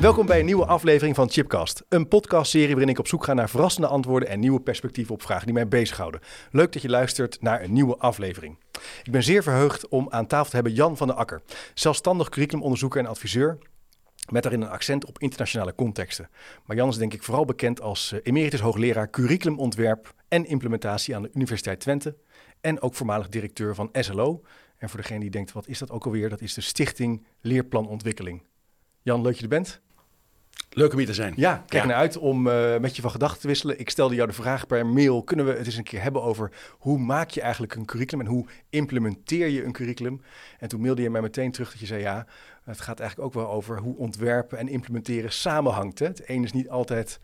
Welkom bij een nieuwe aflevering van Chipcast. Een podcastserie waarin ik op zoek ga naar verrassende antwoorden en nieuwe perspectieven op vragen die mij bezighouden. Leuk dat je luistert naar een nieuwe aflevering. Ik ben zeer verheugd om aan tafel te hebben Jan van der Akker, zelfstandig curriculumonderzoeker en adviseur. Met daarin een accent op internationale contexten. Maar Jan is denk ik vooral bekend als eh, emeritus hoogleraar curriculumontwerp en implementatie aan de Universiteit Twente. En ook voormalig directeur van SLO. En voor degene die denkt, wat is dat ook alweer? Dat is de Stichting Leerplanontwikkeling. Jan, leuk dat je er bent. Leuk om hier te zijn. Ja, kijk naar uit om uh, met je van gedachten te wisselen. Ik stelde jou de vraag per mail: kunnen we het eens een keer hebben over hoe maak je eigenlijk een curriculum en hoe implementeer je een curriculum? En toen mailde je mij meteen terug dat je zei: ja, het gaat eigenlijk ook wel over hoe ontwerpen en implementeren samenhangt. Hè? Het een is niet altijd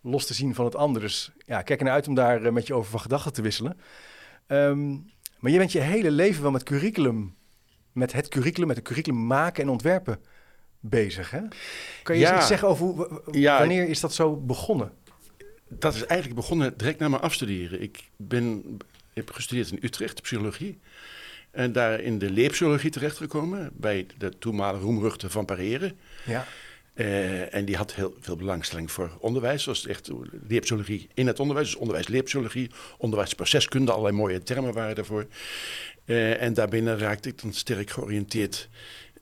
los te zien van het ander. Dus ja, kijk naar uit om daar uh, met je over van gedachten te wisselen. Um, maar je bent je hele leven wel met curriculum, met het curriculum, met het curriculum maken en ontwerpen bezig. Hè? Kan je Ja. eens iets zeggen over hoe, Ja. wanneer is dat zo begonnen? Dat is eigenlijk begonnen direct na mijn afstuderen. Ik ben, heb gestudeerd in Utrecht, psychologie. En daar in de leerpsychologie terechtgekomen. Bij de toenmalige roemruchte van Pareren. Ja. Eh, en die had heel veel belangstelling voor onderwijs. Dat was echt leerpsychologie in het onderwijs. Dus onderwijs, leerpsychologie, onderwijsproceskunde. Allerlei mooie termen waren daarvoor. Eh, en daarbinnen raakte ik dan sterk georiënteerd...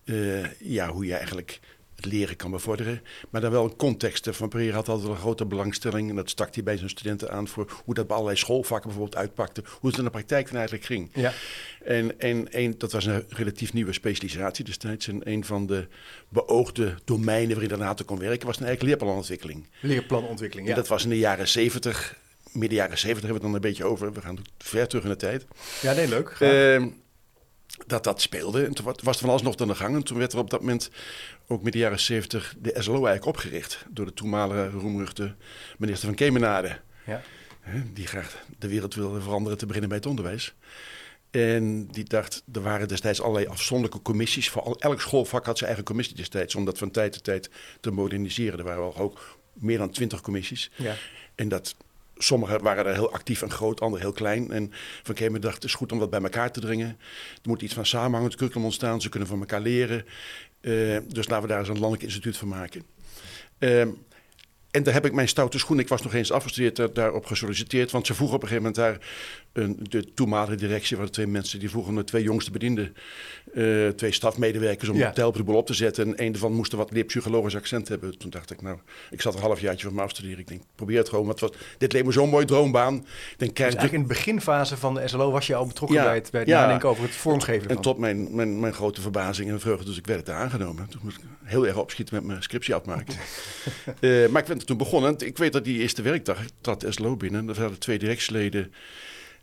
eh, ja, hoe je eigenlijk het leren kan bevorderen. Maar dan wel een context. Van Pereira had altijd een grote belangstelling. En dat stak hij bij zijn studenten aan voor hoe dat bij allerlei schoolvakken bijvoorbeeld uitpakte. Hoe het in de praktijk dan eigenlijk ging. Ja. En, en dat was een relatief nieuwe specialisatie destijds. En een van de beoogde domeinen waarin hij later kon werken was een eigenlijk leerplanontwikkeling. Leerplanontwikkeling. Ja. En dat was in de jaren 70, midden jaren 70 hebben we het dan een beetje over. We gaan ver terug in de tijd. ja, nee, leuk. graag. Dat dat speelde. En toen wa- was er van alles nog aan de gang. En toen werd er op dat moment, ook midden jaren 70, de SLO eigenlijk opgericht. Door de toenmalige roemruchte minister van Kemenade. ja. Die graag de wereld wilde veranderen, te beginnen bij het onderwijs. En die dacht, er waren destijds allerlei afzonderlijke commissies. Voor al, elk schoolvak had zijn eigen commissie destijds. Om dat van tijd tot tijd te moderniseren. Er waren wel ook meer dan twintig commissies. Ja. En dat, sommige waren er heel actief en groot, andere heel klein. En Van Kemen dacht, het is goed om dat bij elkaar te dringen. Er moet iets van samenhangend curriculum ontstaan. Ze kunnen van elkaar leren. Eh, dus laten we daar eens een landelijk instituut van maken. Ehm, en daar heb ik mijn stoute schoen, ik was nog eens afgestudeerd, daar- daarop gesolliciteerd. Want ze vroegen op een gegeven moment daar, een, de toenmalige directie waren twee mensen, die vroegen de twee jongste bedienden, eh, twee stafmedewerkers, om Ja. de boel op te zetten. En een daarvan moest wat leerpsychologisch accent hebben. Toen dacht ik, nou, ik zat een halfjaartje van mijn afstuderen. Ik denk, probeer het gewoon, want het was, dit leek me zo'n mooie droombaan. Ik denk, Dus eigenlijk in de beginfase van de SLO was je al betrokken Ja, bij het, bij het ja. nadenken over het vormgeven En ervan. tot mijn, mijn, mijn grote verbazing en vreugde, dus ik werd het aangenomen. Toen moest ik heel erg opschieten met mijn scriptie afmaken. Eh, maar ik ben toen begonnen. Ik weet dat die eerste werkdag trad SLO binnen. Er waren twee directieleden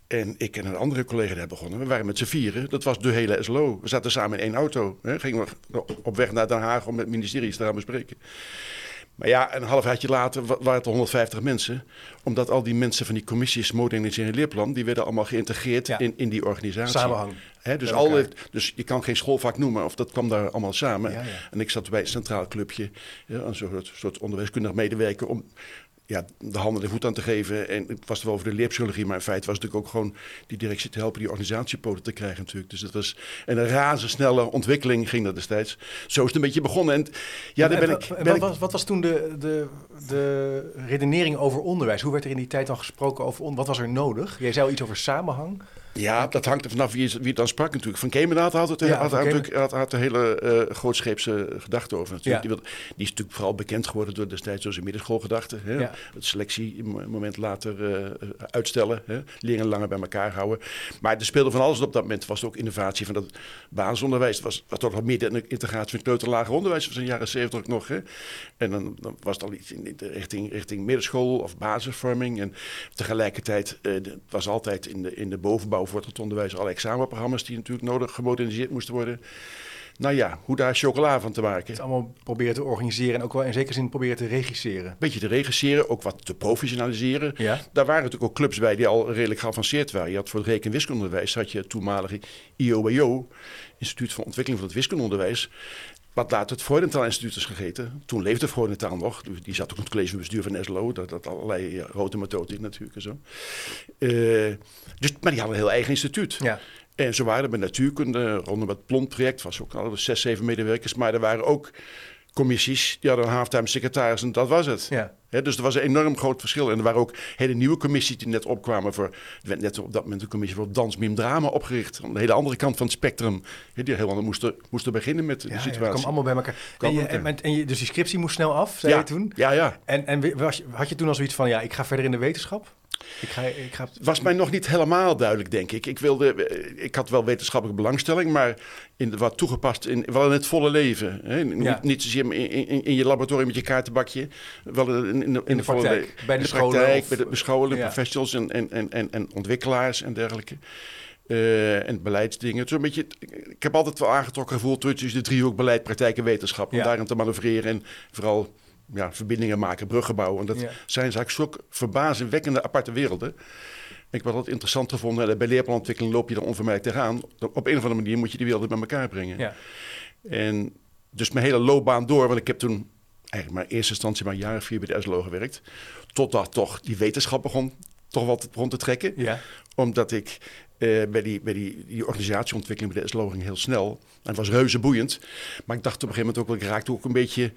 en ik en een andere collega daar begonnen. We waren met z'n vieren. Dat was de hele SLO. We zaten samen in één auto. Hè. Gingen we op weg naar Den Haag om met ministeries te gaan bespreken. Maar ja, een half jaartje later wa- waren het er 150 mensen. Omdat al die mensen van die commissies moderniseren leerplan... die werden allemaal geïntegreerd Ja. in, in die organisatie. Samenhang. Dus, elkaar. dus je kan geen schoolvak noemen, of dat kwam daar allemaal samen. Ja, ja. En ik zat bij een centraal clubje, ja, een soort, soort onderwijskundig medewerker, om ja, de handen de voet aan te geven. En het was wel over de leerpsychologie, maar in feite was het natuurlijk ook gewoon die directie te helpen die organisatie op poten te krijgen natuurlijk. Dus dat was en een razendsnelle ontwikkeling ging dat destijds. Zo is het een beetje begonnen. En ja, daar ben En ik... Ben wat, ik was, wat was toen de, de, de redenering over onderwijs? Hoe werd er in die tijd dan gesproken over on- Wat was er nodig? Jij zei al iets over samenhang. Ja, dat hangt er vanaf wie, wie het dan sprak natuurlijk. Van Kemenade had, het, Ja, had, Van had, Kemen- natuurlijk- had, had de hele eh grootscheepse gedachte over natuurlijk. Ja. Die, die is natuurlijk vooral bekend geworden door destijds door zijn middenschoolgedachte. Hè? Ja. Het selectiemoment later eh, uitstellen. Hè? Leerlingen langer bij elkaar houden. Maar er speelde van alles op dat moment. was ook innovatie van dat basisonderwijs. Het was, was toch wel meer de integratie van het kleuterlager onderwijs. Dat was in de jaren zeventig ook nog. Hè? En dan, dan was het al iets in de richting, richting middenschool of basisvorming. En tegelijkertijd het was altijd in de, in de bovenbouw voor het onderwijs alle examenprogramma's die natuurlijk nodig gemoderniseerd moesten worden. nou ja, hoe daar chocola van te maken. Het allemaal proberen te organiseren en ook wel in zekere zin proberen te regisseren. beetje te regisseren, ook wat te professionaliseren. Ja. Daar waren natuurlijk ook clubs bij die al redelijk geavanceerd waren. Je had voor het reken- en wiskundeonderwijs had je het toenmalige IOWO, Instituut voor Ontwikkeling van het Wiskundeonderwijs. Wat later het Freudenthal Instituut is gegeten. Toen leefde Freudenthal nog. Die zat ook in het college van bestuur van SLO. Dat had allerlei uh, grote methoden in natuurlijk en zo. Uh, dus, maar die hadden een heel eigen instituut. Ja. En zo waren er bij natuurkunde, rondom het PLON-project, was ook al zes, zeven medewerkers. Maar er waren ook commissies, die hadden een halftime secretaris en dat was het. Ja. He, dus er was een enorm groot verschil. En er waren ook hele nieuwe commissies die net opkwamen. Voor, er werd net op dat moment een commissie voor dans, mim, drama opgericht. Aan de hele andere kant van het spectrum. He, die helemaal moesten, moesten beginnen met Ja, de ja, situatie. dat kwam allemaal bij elkaar. En, je, en, en je, dus die scriptie moest snel af, zei ja, je toen. ja, ja. En, en was had je toen al zoiets van, ja, ik ga verder in de wetenschap? Ik ga, ik ga... was mij nog niet helemaal duidelijk, denk ik. Ik, wilde, eh, ik had wel wetenschappelijke belangstelling, maar in, wat toegepast in, wel in het volle leven. Hè? Niet, Ja. niet zozeer in, in, in je laboratorium met je kaartenbakje. Wel in, in, in, de volle bij de scholen praktijk, of- bij de bescholen, Ja. professionals en, en, en, en, en ontwikkelaars en dergelijke. Eh, en beleidsdingen. Zo'n beetje, ik heb altijd wel aangetrokken gevoeld tussen de driehoek beleid, praktijk en wetenschap. Om Ja. daarin te manoeuvreren en vooral ja, verbindingen maken, bruggen bouwen. En dat Ja. zijn eigenlijk zulke verbazingwekkende aparte werelden. Ik heb altijd interessant gevonden. en Bij leerplanontwikkeling loop je er onvermijdelijk tegenaan. Op een of andere manier moet je die werelden bij elkaar brengen. Ja. En dus mijn hele loopbaan door, want ik heb toen eigenlijk maar in eerste instantie maar een jaar of vier bij de SLO gewerkt. Totdat toch die wetenschap begon, toch wat begon te trekken. Ja. Omdat ik eh, bij, die, bij die, die organisatieontwikkeling bij de SLO ging heel snel. En het was reuze boeiend. Maar ik dacht op een gegeven moment ook ik raakte ook een beetje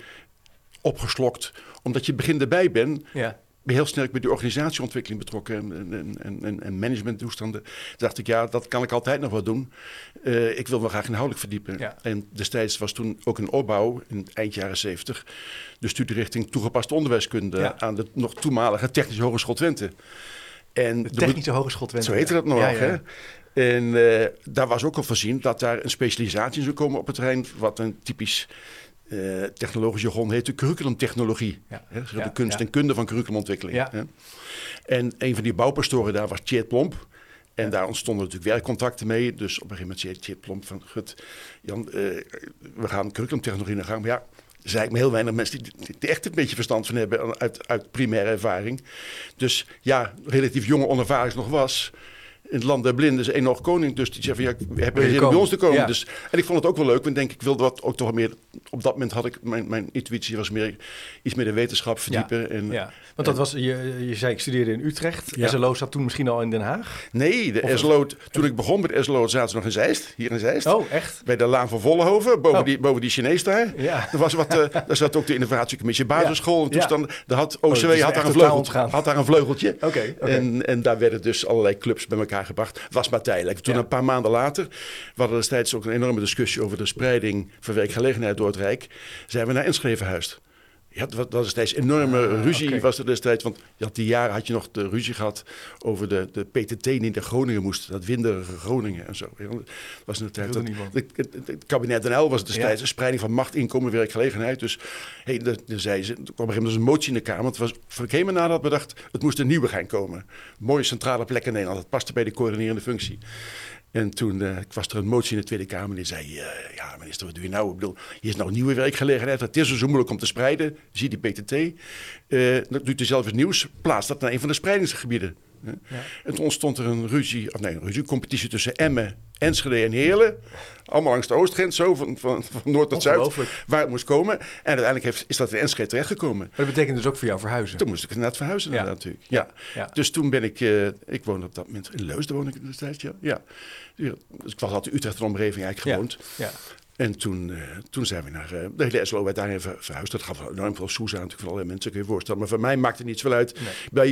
opgeslokt. Omdat je begin erbij bent, Ja. ben heel sterk bij die organisatieontwikkeling betrokken en, en, en, en, en managementtoestanden. Toen dacht ik, ja, dat kan ik altijd nog wel doen. Eh, ik wil me graag inhoudelijk verdiepen. Ja. En destijds was toen ook een opbouw, in eind jaren zeventig, de studierichting toegepast onderwijskunde Ja. aan de nog toenmalige Technische Hogeschool Twente. En De de- Technische Hogeschool Twente. zo heette dat nog, hè? En eh, daar was ook al voorzien dat daar een specialisatie zou komen op het terrein, wat een typisch eh technologisch jargon heet, de curriculumtechnologie. Ja. Hè? Dus Ja, de kunst ja. en kunde van curriculumontwikkeling. Hè? En een van die bouwpastoren daar was Tjeerd Plomp. En daar ontstonden natuurlijk werkcontacten mee. Dus op een gegeven moment zei Tjeerd Plomp van... Gut, Jan, eh, we gaan curriculumtechnologie naar gang. Maar ja, er zijn eigenlijk maar heel weinig mensen die, die, die echt een beetje verstand van hebben uit, uit primaire ervaring. Dus ja, relatief jonge onervaring nog was. In het land der blinden is één nog koning. Dus die zei van ja, we hebben je geen zin om bij ons te komen. Ja. Dus, en ik vond het ook wel leuk. Want ik denk, ik wilde wat ook toch meer... Op dat moment had ik, mijn, mijn intuïtie was meer iets meer de wetenschap verdiepen. En, Ja, want dat was, je, je zei ik studeerde in Utrecht. Ja. SLO zat toen misschien al in Den Haag. Nee, de Of- SLO, toen ik begon met SLO zaten ze nog in Zeist. Hier in Zeist. Oh, echt? Bij de Laan van Vollenhoven, boven, Oh. die, boven die Chinees daar. Ja. Er was wat, eh, daar zat ook de innovatiecommissie basisschool. En Ja. toestand, daar had Oh, OCW is had, daar een vleugel, had daar een vleugeltje. Oké, oké. En, en daar werden dus allerlei clubs bij elkaar gebracht. Was maar tijdelijk. Toen Ja. een paar maanden later, we hadden destijds ook een enorme discussie over de spreiding van werkgelegenheid door het Rijk, zijn we naar Enschede verhuisd. Ja, dat was- destijds enorme Ah, ruzie oké. was er destijds. Want je had die jaren had je nog de ruzie gehad over de, de PTT die naar Groningen moest. Dat winderige Groningen en zo. Dat was in de tijd dat, het, het- het kabinet NL was destijds Ja. een spreiding van macht, inkomen, werkgelegenheid. Dus hey, de, de, zei ze, er kwam op een gegeven moment een motie in de Kamer. Het was van Kemenaar had bedacht, het moest een nieuwe gaan komen. Mooie centrale plek in Nederland. Dat paste bij de coördinerende functie. En toen eh, was er een motie in de Tweede Kamer en die zei... eh, ja, minister, wat doe je nou? Bedoel, hier is nou een nieuwe werkgelegenheid. Het is zo moeilijk om te spreiden. Zie die PTT. Eh dat doet hij zelf eens nieuws. Plaats dat naar een van de spreidingsgebieden. Hè. En toen ontstond er een ruzie, of nee, een ruzie-competitie tussen Emmen, Enschede en Heerlen. Allemaal langs de oostgrens, zo van, van, van noord tot zuid, waar het moest komen. En uiteindelijk heeft, is dat in Enschede terechtgekomen. Maar dat betekent dus ook voor jou verhuizen. Toen moest ik inderdaad verhuizen Ja. inderdaad, natuurlijk. Ja. Ja. Dus toen ben ik, eh, ik woonde op dat moment in Leusden, woonde ik destijds, ja. ja. Dus ik was altijd in Utrecht en omgeving eigenlijk Ja. gewoond. Ja. En toen, eh, toen zijn we naar eh, de hele SLO daarin ver- verhuisd. Dat gaf enorm veel soes aan natuurlijk voor allerlei mensen, kun je je voorstellen. Maar voor mij maakte het niet zoveel uit.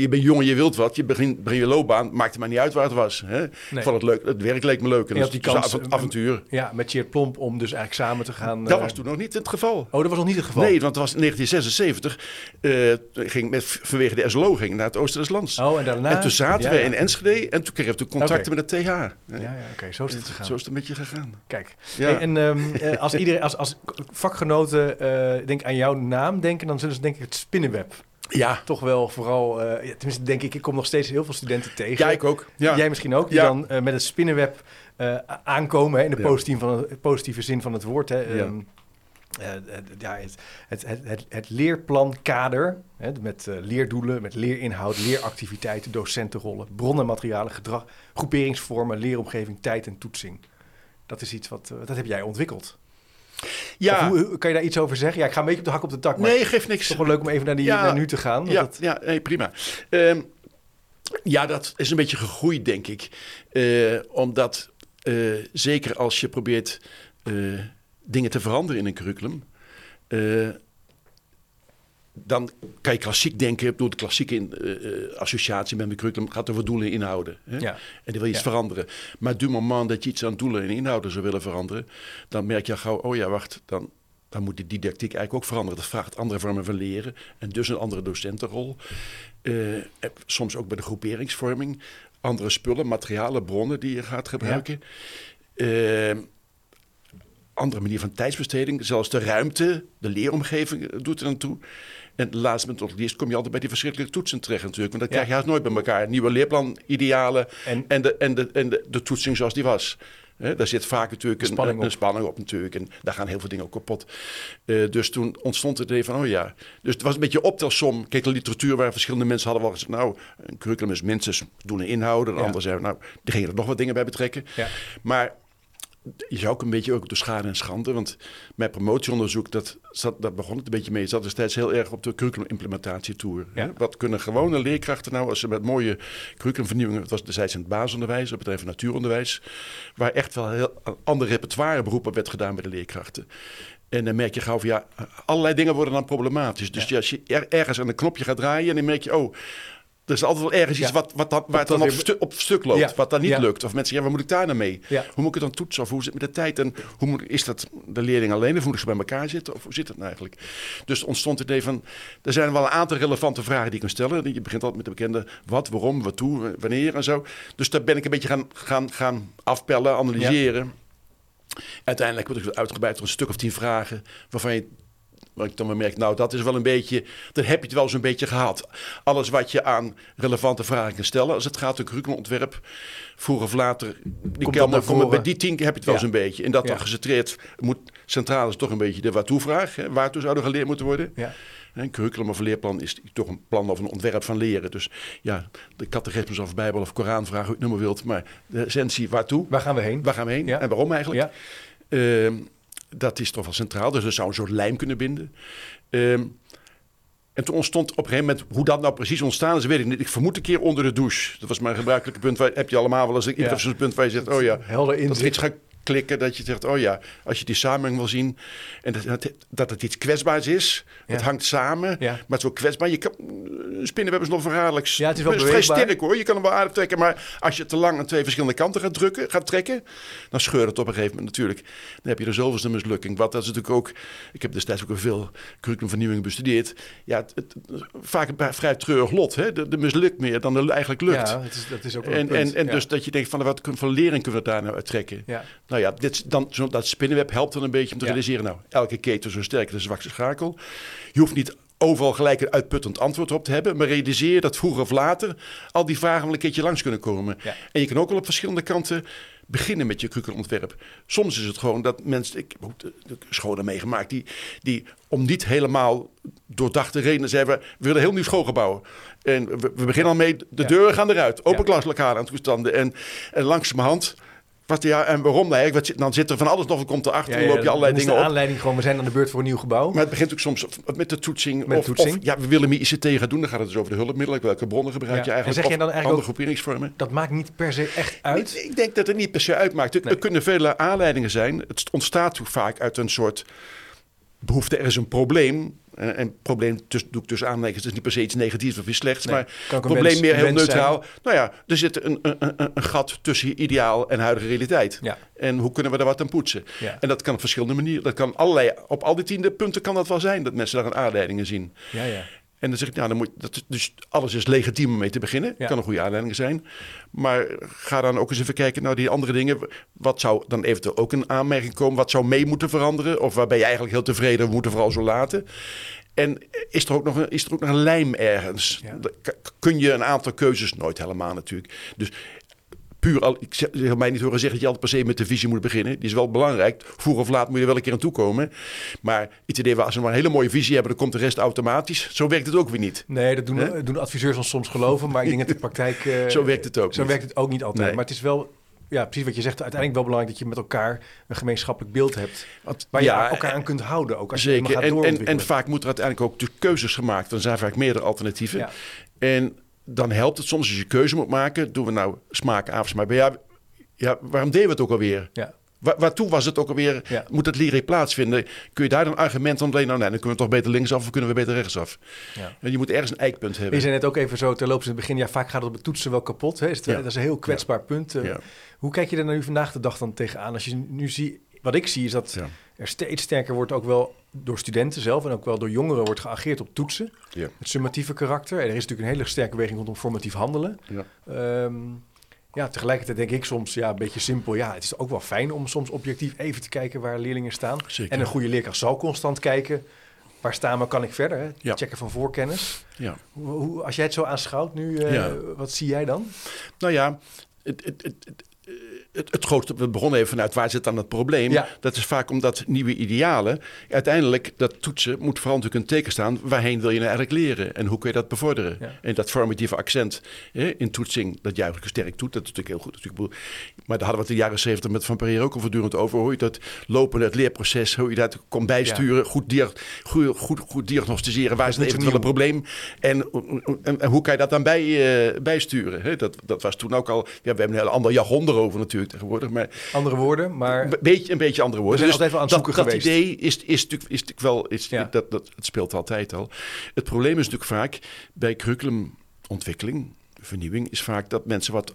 Je bent jong, je wilt wat, je begint, begin je loopbaan. Maakte mij niet uit waar het was. Hè? Ik vond het leuk, het werk leek me leuk. En dat die was kans, een avontuur. Ja, met Cheert Plomp om dus eigenlijk samen te gaan... Dat eh, was toen nog niet het geval. Oh, dat was nog niet het geval? Nee, want het was in 1976. eh, ging met, vanwege de SLO ging naar het oosten des lands. Oh, en daarna... En toen zaten Ja, we ja. in Enschede en toen kregen we toen contacten met de TH. Ja, ja, oké, zo is het gegaan. Zo is het een beetje gegaan. Kijk, Ja. Hey, en ehm, eh, als, iedereen, als, als vakgenoten eh, denk aan jouw naam denken, dan zullen ze denk ik het spinnenweb. Ja, Toch wel vooral, eh, tenminste denk ik, ik kom nog steeds heel veel studenten tegen. ja ik ook. Ja. Jij misschien ook, die Ja. dan met het spinnenweb aankomen hè, in de positieve, van het, positieve zin van het woord. Hè. Ja. Ehm, eh, het, ja, het, het, het, het, het leerplankader hè, met leerdoelen, met leerinhoud, leeractiviteiten, docentenrollen, bronnen, materialen, gedrag, groeperingsvormen, leeromgeving, tijd en toetsing. Dat is iets wat eh, dat heb jij ontwikkeld. Ja, hoe, kan je daar iets over zeggen? Ja, ik ga een beetje op de hak op de tak, maar nee, het geeft is niks. toch wel leuk om even naar, die, Ja, naar nu te gaan. Ja, dat- ja nee, prima. Ehm, ja, dat is een beetje gegroeid, denk ik. Eh, omdat eh, zeker als je probeert dingen te veranderen in een curriculum, dan kan je klassiek denken. Bedoel, de klassieke eh, eh, associatie met een curriculum gaat over doelen en inhouden. Hè? Ja. En die wil je iets Ja. veranderen. Maar du moment dat je iets aan doelen en inhouden zou willen veranderen, dan merk je al gauw, oh ja, wacht, dan, dan moet die didactiek eigenlijk ook veranderen. Dat vraagt andere vormen van leren en dus een andere docentenrol. Eh, soms ook bij de groeperingsvorming. Andere spullen, materialen, bronnen die je gaat gebruiken. Eh, andere manier van tijdsbesteding. Zelfs de ruimte, de leeromgeving doet er aan toe. En last but not least kom je altijd bij die verschrikkelijke toetsen terecht natuurlijk. Want dat Ja. krijg je haast nooit bij elkaar. Nieuwe leerplanidealen En- en, de, en, de, en de, de toetsing zoals die was. Daar zit vaak natuurlijk Een spanning een, op. spanning op natuurlijk. En daar gaan heel veel dingen ook kapot. Eh, dus toen ontstond het idee van, oh ja. Dus het was een beetje optelsom. Kijk, de literatuur waar verschillende mensen hadden wel gezegd... nou, een curriculum is minstens doen en inhouden. En Ja. anderen zeiden, nou, die gingen er nog wat dingen bij betrekken. Ja. Maar je zou ook een beetje ook door schade en schande. Want mijn promotieonderzoek, dat, zat, daar begon het een beetje mee. zat destijds heel erg op de curriculumimplementatietour. Ja. Wat kunnen gewone leerkrachten nou als ze met mooie curriculumvernieuwingen... het was destijds in het basisonderwijs, het bedrijf natuuronderwijs... waar echt wel heel een ander repertoire beroepen werd gedaan bij de leerkrachten. En dan merk je gauw van ja, allerlei dingen worden dan problematisch. Dus ja, als je er- ergens aan een knopje gaat draaien, dan merk je, oh, er is altijd wel ergens iets wat, wat dan, waar het dan op, stu- op stuk loopt, wat dan niet lukt. Of mensen zeggen, ja, wat moet ik daar nou mee? Hoe moet ik het dan toetsen? Of hoe zit het met de tijd? En hoe moet, is dat de leerling alleen? Of moet ik ze bij elkaar zitten? Of hoe zit het nou eigenlijk? Dus ontstond het idee van, er zijn wel een aantal relevante vragen die je kunt stellen. Je begint altijd met de bekende wat, waarom, waartoe, wanneer en zo. Dus daar ben ik een beetje gaan, gaan, gaan afpellen, analyseren. Uiteindelijk word ik uitgebreid door een stuk of tien vragen waarvan je Waar ik dan merk, nou, dat is wel een beetje. Dan heb je het wel zo'n beetje gehad. Alles wat je aan relevante vragen kan stellen. Als het gaat om curriculumontwerp, vroeger of later. Die kelder, komen bij die tien keer heb je het wel Ja. zo'n beetje. En dat Ja. dan gecentreerd moet. Centraal is toch een beetje de waartoe-vraag. Hè? Waartoe zou er geleerd moeten worden? Ja. Een curriculum of een leerplan is toch een plan of een ontwerp van leren. Dus ja, de catechismus of Bijbel of Koranvraag, hoe je het noemen wilt. Maar de essentie waartoe? Waar gaan we heen? Waar gaan we heen Ja. en waarom eigenlijk? Ja. Ehm, dat is toch wel centraal. Dus dat zou een soort lijm kunnen binden. Ehm, en toen ontstond op een gegeven moment, hoe dat nou precies ontstaan is, weet ik niet. Ik vermoed een keer onder de douche. Dat was mijn gebruikelijke punt. Waar, heb je allemaal wel eens een Ja. zo'n punt waar je zegt, oh ja, Helder dat er inzicht. iets gaat klikken. Dat je zegt, oh ja, als je die samenhang wil zien. En dat, dat, dat het iets kwetsbaars is. Het hangt samen, Ja. maar het is ook kwetsbaar. Je kan, spinnenweb is nog verraderlijk. Ja, het is wel vrij beweegbaar. sterk hoor. Je kan hem wel aardig trekken. Maar als je te lang aan twee verschillende kanten gaat, drukken, gaat trekken, dan scheurt het op een gegeven moment natuurlijk. Dan heb je de zoveelste mislukking. Wat dat is natuurlijk ook. Ik heb destijds ook al veel curriculumvernieuwingen bestudeerd. Ja, het, het- vaak een vrij treurig lot. Hè? De, de mislukt meer dan er eigenlijk lukt. Ja, het is, dat is ook een En, punt. en, en Ja. dus dat je denkt van wat kun- voor lering kunnen we daar nou uit trekken? Ja. Nou ja, dit, dan, zo, dat spinnenweb helpt dan een beetje om te Ja. realiseren. Nou, elke keten is zo sterk de zwakste schakel. Je hoeft niet overal gelijk een uitputtend antwoord op te hebben. Maar realiseer dat vroeger of later al die vragen wel een keertje langs kunnen komen. Ja. En je kan ook wel op verschillende kanten beginnen met je curriculumontwerp. Soms is het gewoon dat mensen, ik heb ook scholen meegemaakt, die, die om niet helemaal doordachte redenen zeggen, we willen heel nieuw schoolgebouw. En we, we beginnen al mee, de deuren gaan eruit, open klaslokalen aan toestanden. En, en langzamerhand, wat, ja, en waarom eigenlijk? Wat Dan zit er van alles nog, dan komt erachter, Ja, dan ja, loop je allerlei dingen de op. aanleiding gewoon, we zijn aan de beurt voor een nieuw gebouw. Maar het begint ook soms met de toetsing. Met of, toetsing. of ja, we willen meer ICT gaan doen. Dan gaat het dus over de hulpmiddelen. Welke bronnen gebruik Ja. je En eigenlijk? zeg je dan eigenlijk andere groeperingsvormen. Dat maakt niet per se echt uit. Ik, ik denk dat het niet per se uitmaakt. Er, Nee. er kunnen vele aanleidingen zijn. Het ontstaat vaak uit een soort behoefte. Er is een probleem. En, en probleem tussen, doe ik tussen aanleidingen. Het is niet per se iets negatiefs of iets slechts. Nee, maar een probleem meer heel zijn. neutraal. Nou ja, er zit een, een, een, een gat tussen ideaal en huidige realiteit. Ja. En hoe kunnen we daar wat aan poetsen? Ja. En dat kan op verschillende manieren. Dat kan allerlei, op al die tiende punten kan dat wel zijn. Dat mensen daar een aanleidingen zien. Ja, ja. En dan zeg ik, nou, dan moet, dat, dus alles is legitiem om mee te beginnen. Ja. Kan een goede aanleiding zijn. Maar ga dan ook eens even kijken naar die andere dingen. Wat zou dan eventueel ook een aanmerking komen? Wat zou mee moeten veranderen? Of waar ben je eigenlijk heel tevreden? We moeten vooral zo laten. En is er ook nog een, is er ook nog een lijm ergens? Ja. Kun je een aantal keuzes, nooit helemaal natuurlijk. Dus puur al, ik zeg, zeg mij niet horen zeggen dat je altijd per se met de visie moet beginnen. Die is wel belangrijk. Vroeg of laat moet je er wel een keer aan toekomen. Maar het idee was, als we maar een hele mooie visie hebben, dan komt de rest automatisch. Zo werkt het ook weer niet. Nee, dat doen, doen adviseurs ons soms geloven, maar ik denk dat de praktijk... eh, Zo werkt het ook Zo niet. werkt het ook niet altijd. Nee. Maar het is wel, ja, precies wat je zegt, uiteindelijk wel belangrijk dat je met elkaar een gemeenschappelijk beeld hebt. Waar je ja, elkaar aan kunt houden, ook als je Zeker. helemaal gaat En, en, en vaak moeten er uiteindelijk ook de keuzes gemaakt. Dan zijn vaak meerdere alternatieven. Ja. En dan helpt het soms als je keuze moet maken. Doen we nou smaak, afsmaak. Maar ja, ja, waarom deden we het ook alweer? Ja. Wa- waartoe was het ook alweer? Ja. Moet het leren plaatsvinden? Kun je daar dan argument om? Nou, nee, dan kunnen we toch beter linksaf of kunnen we beter rechtsaf? Ja. En je moet ergens een eikpunt hebben. Je zei net ook even zo terloops in het begin, ja, vaak gaat het op het toetsen wel kapot. Hè? Is het, Ja. Dat is een heel kwetsbaar punt. Eh. Hoe kijk je er nou vandaag de dag dan tegenaan? Als je nu ziet, wat ik zie is dat. Er steeds sterker wordt ook wel door studenten zelf en ook wel door jongeren wordt geageerd op toetsen. Ja. Het summatieve karakter. En er is natuurlijk een hele sterke beweging rondom formatief handelen. Ja. Ehm, ja, tegelijkertijd denk ik soms, ja, een beetje simpel. Ja, het is ook wel fijn om soms objectief even te kijken waar leerlingen staan. Zeker. En een goede leerkracht zal constant kijken. Waar staan we, kan ik verder? Hè? Ja. Checken van voorkennis. Ja. Hoe, hoe- als jij het zo aanschouwt nu, eh, Ja. wat zie jij dan? Nou ja, het, het, het, het, het, grootste, we begonnen even vanuit waar zit dan het probleem. Ja. Dat is vaak omdat nieuwe idealen, uiteindelijk dat toetsen moet vooral natuurlijk een teken staan. Waarheen wil je nou eigenlijk leren en hoe kun je dat bevorderen? Ja. En dat formatieve accent hè, in toetsing, dat juich ik sterk toe. Dat is natuurlijk heel goed. Natuurlijk, maar daar hadden we het in de jaren zeventig met Van Pereer ook al voortdurend over. Hoe je dat lopende, het leerproces, hoe je dat kon bijsturen. Goed, dia- goed, goed, goed diagnosticeren. Waar is het eventuele nieuw. probleem? En, en, en hoe kan je dat dan bij, eh, bijsturen? Hè? Dat, dat was toen ook al... Ja, we hebben een heel ander jargon erover natuurlijk tegenwoordig. Maar Andere woorden, maar een beetje, een beetje andere woorden. zijn Dus altijd wel aan het dat, zoeken dat geweest. idee is, is, natuurlijk, is natuurlijk wel... Is, Ja. dat, dat, het speelt altijd al. Het probleem is natuurlijk vaak bij curriculumontwikkeling, vernieuwing... is vaak dat mensen wat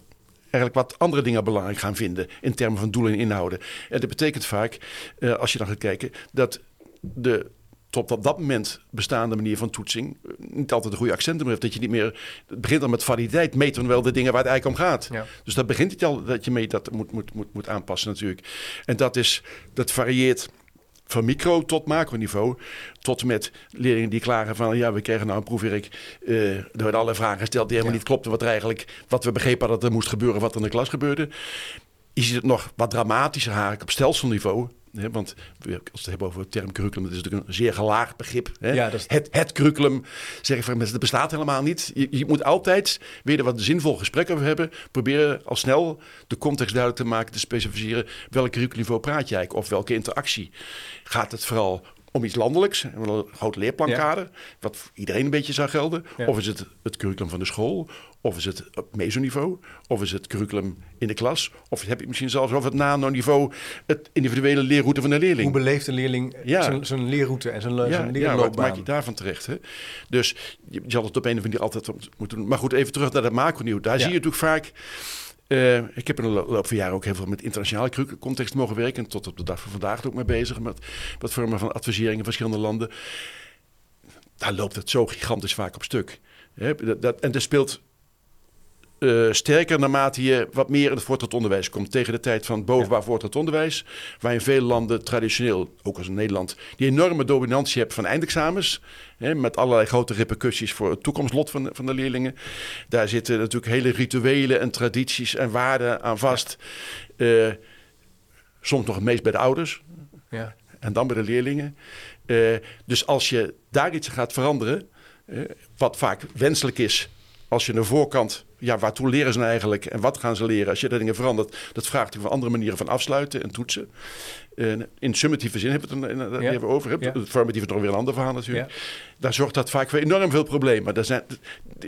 eigenlijk wat andere dingen belangrijk gaan vinden in termen van doelen en inhouden. En dat betekent vaak, eh, als je dan gaat kijken, dat de tot op dat moment bestaande manier van toetsing eh, niet altijd de goede accenten meer heeft. Dat je niet meer, het begint dan met validiteit, meten we wel de dingen waar het eigenlijk om gaat. Ja. Dus dat begint het al dat je mee dat moet, moet, moet, moet aanpassen natuurlijk. En dat, is, dat varieert van micro tot macroniveau. Tot met leerlingen die klagen van... ja, we kregen nou een proefwerk. eh er werden allerlei vragen gesteld die helemaal Ja. niet klopten... wat er eigenlijk, wat we begrepen hadden dat er moest gebeuren... wat er in de klas gebeurde. Je ziet het nog wat dramatischer haak op stelselniveau. Want als we het hebben over het term curriculum... dat is natuurlijk een zeer gelaagd begrip. Ja, is- het, het curriculum, zeg ik van mensen, dat bestaat helemaal niet. Je, je moet altijd weer er wat zinvol gesprek over hebben. Proberen al snel de context duidelijk te maken, te specificeren. Welk curriculumniveau praat je eigenlijk? Of welke interactie? Gaat het vooral om iets landelijks, een groot leerplankader, wat voor iedereen een beetje zou gelden? Ja. Of is het het curriculum van de school? Of is het op mesoniveau? Of is het curriculum in de klas? Of heb je misschien zelfs over het nano-niveau het individuele leerroute van de leerling? hoe beleeft een leerling Ja. zijn, zijn leerroute en zijn, Ja, zijn ja, leerloopbaan? wat maak je daarvan terecht? Hè? Dus je zal het op een of andere manier altijd wat moeten doen. Maar goed, even terug naar dat macronieuw. Daar Ja. zie je natuurlijk vaak... eh, ik heb in de lo- loop van jaren ook heel veel met internationale context mogen werken. En tot op de dag van vandaag ook mee bezig. Met wat vormen van advisering in verschillende landen. Daar loopt het zo gigantisch vaak op stuk. Dat- en er speelt eh, sterker naarmate je wat meer in het voortgezet onderwijs komt. Tegen de tijd van bovenbouw voortgezet onderwijs. Waar in veel landen traditioneel, ook als in Nederland, die enorme dominantie hebt van eindexamens. Hè, met allerlei grote repercussies voor het toekomstlot van de, van de leerlingen. Daar zitten natuurlijk hele rituelen en tradities en waarden aan vast. Eh, soms nog het meest bij de ouders Ja. en dan bij de leerlingen. Eh, dus als je daar iets gaat veranderen, wat vaak wenselijk is, als je de voorkant, ja, waartoe leren ze nou eigenlijk en wat gaan ze leren? Als je dat dingen verandert, dat vraagt van andere manieren van afsluiten en toetsen. Eh, in summatieve zin hebben we het er- Ja. even over. Ja. Het formatieve is nog weer een ander verhaal natuurlijk. Daar zorgt dat vaak voor enorm veel problemen. Er zijn,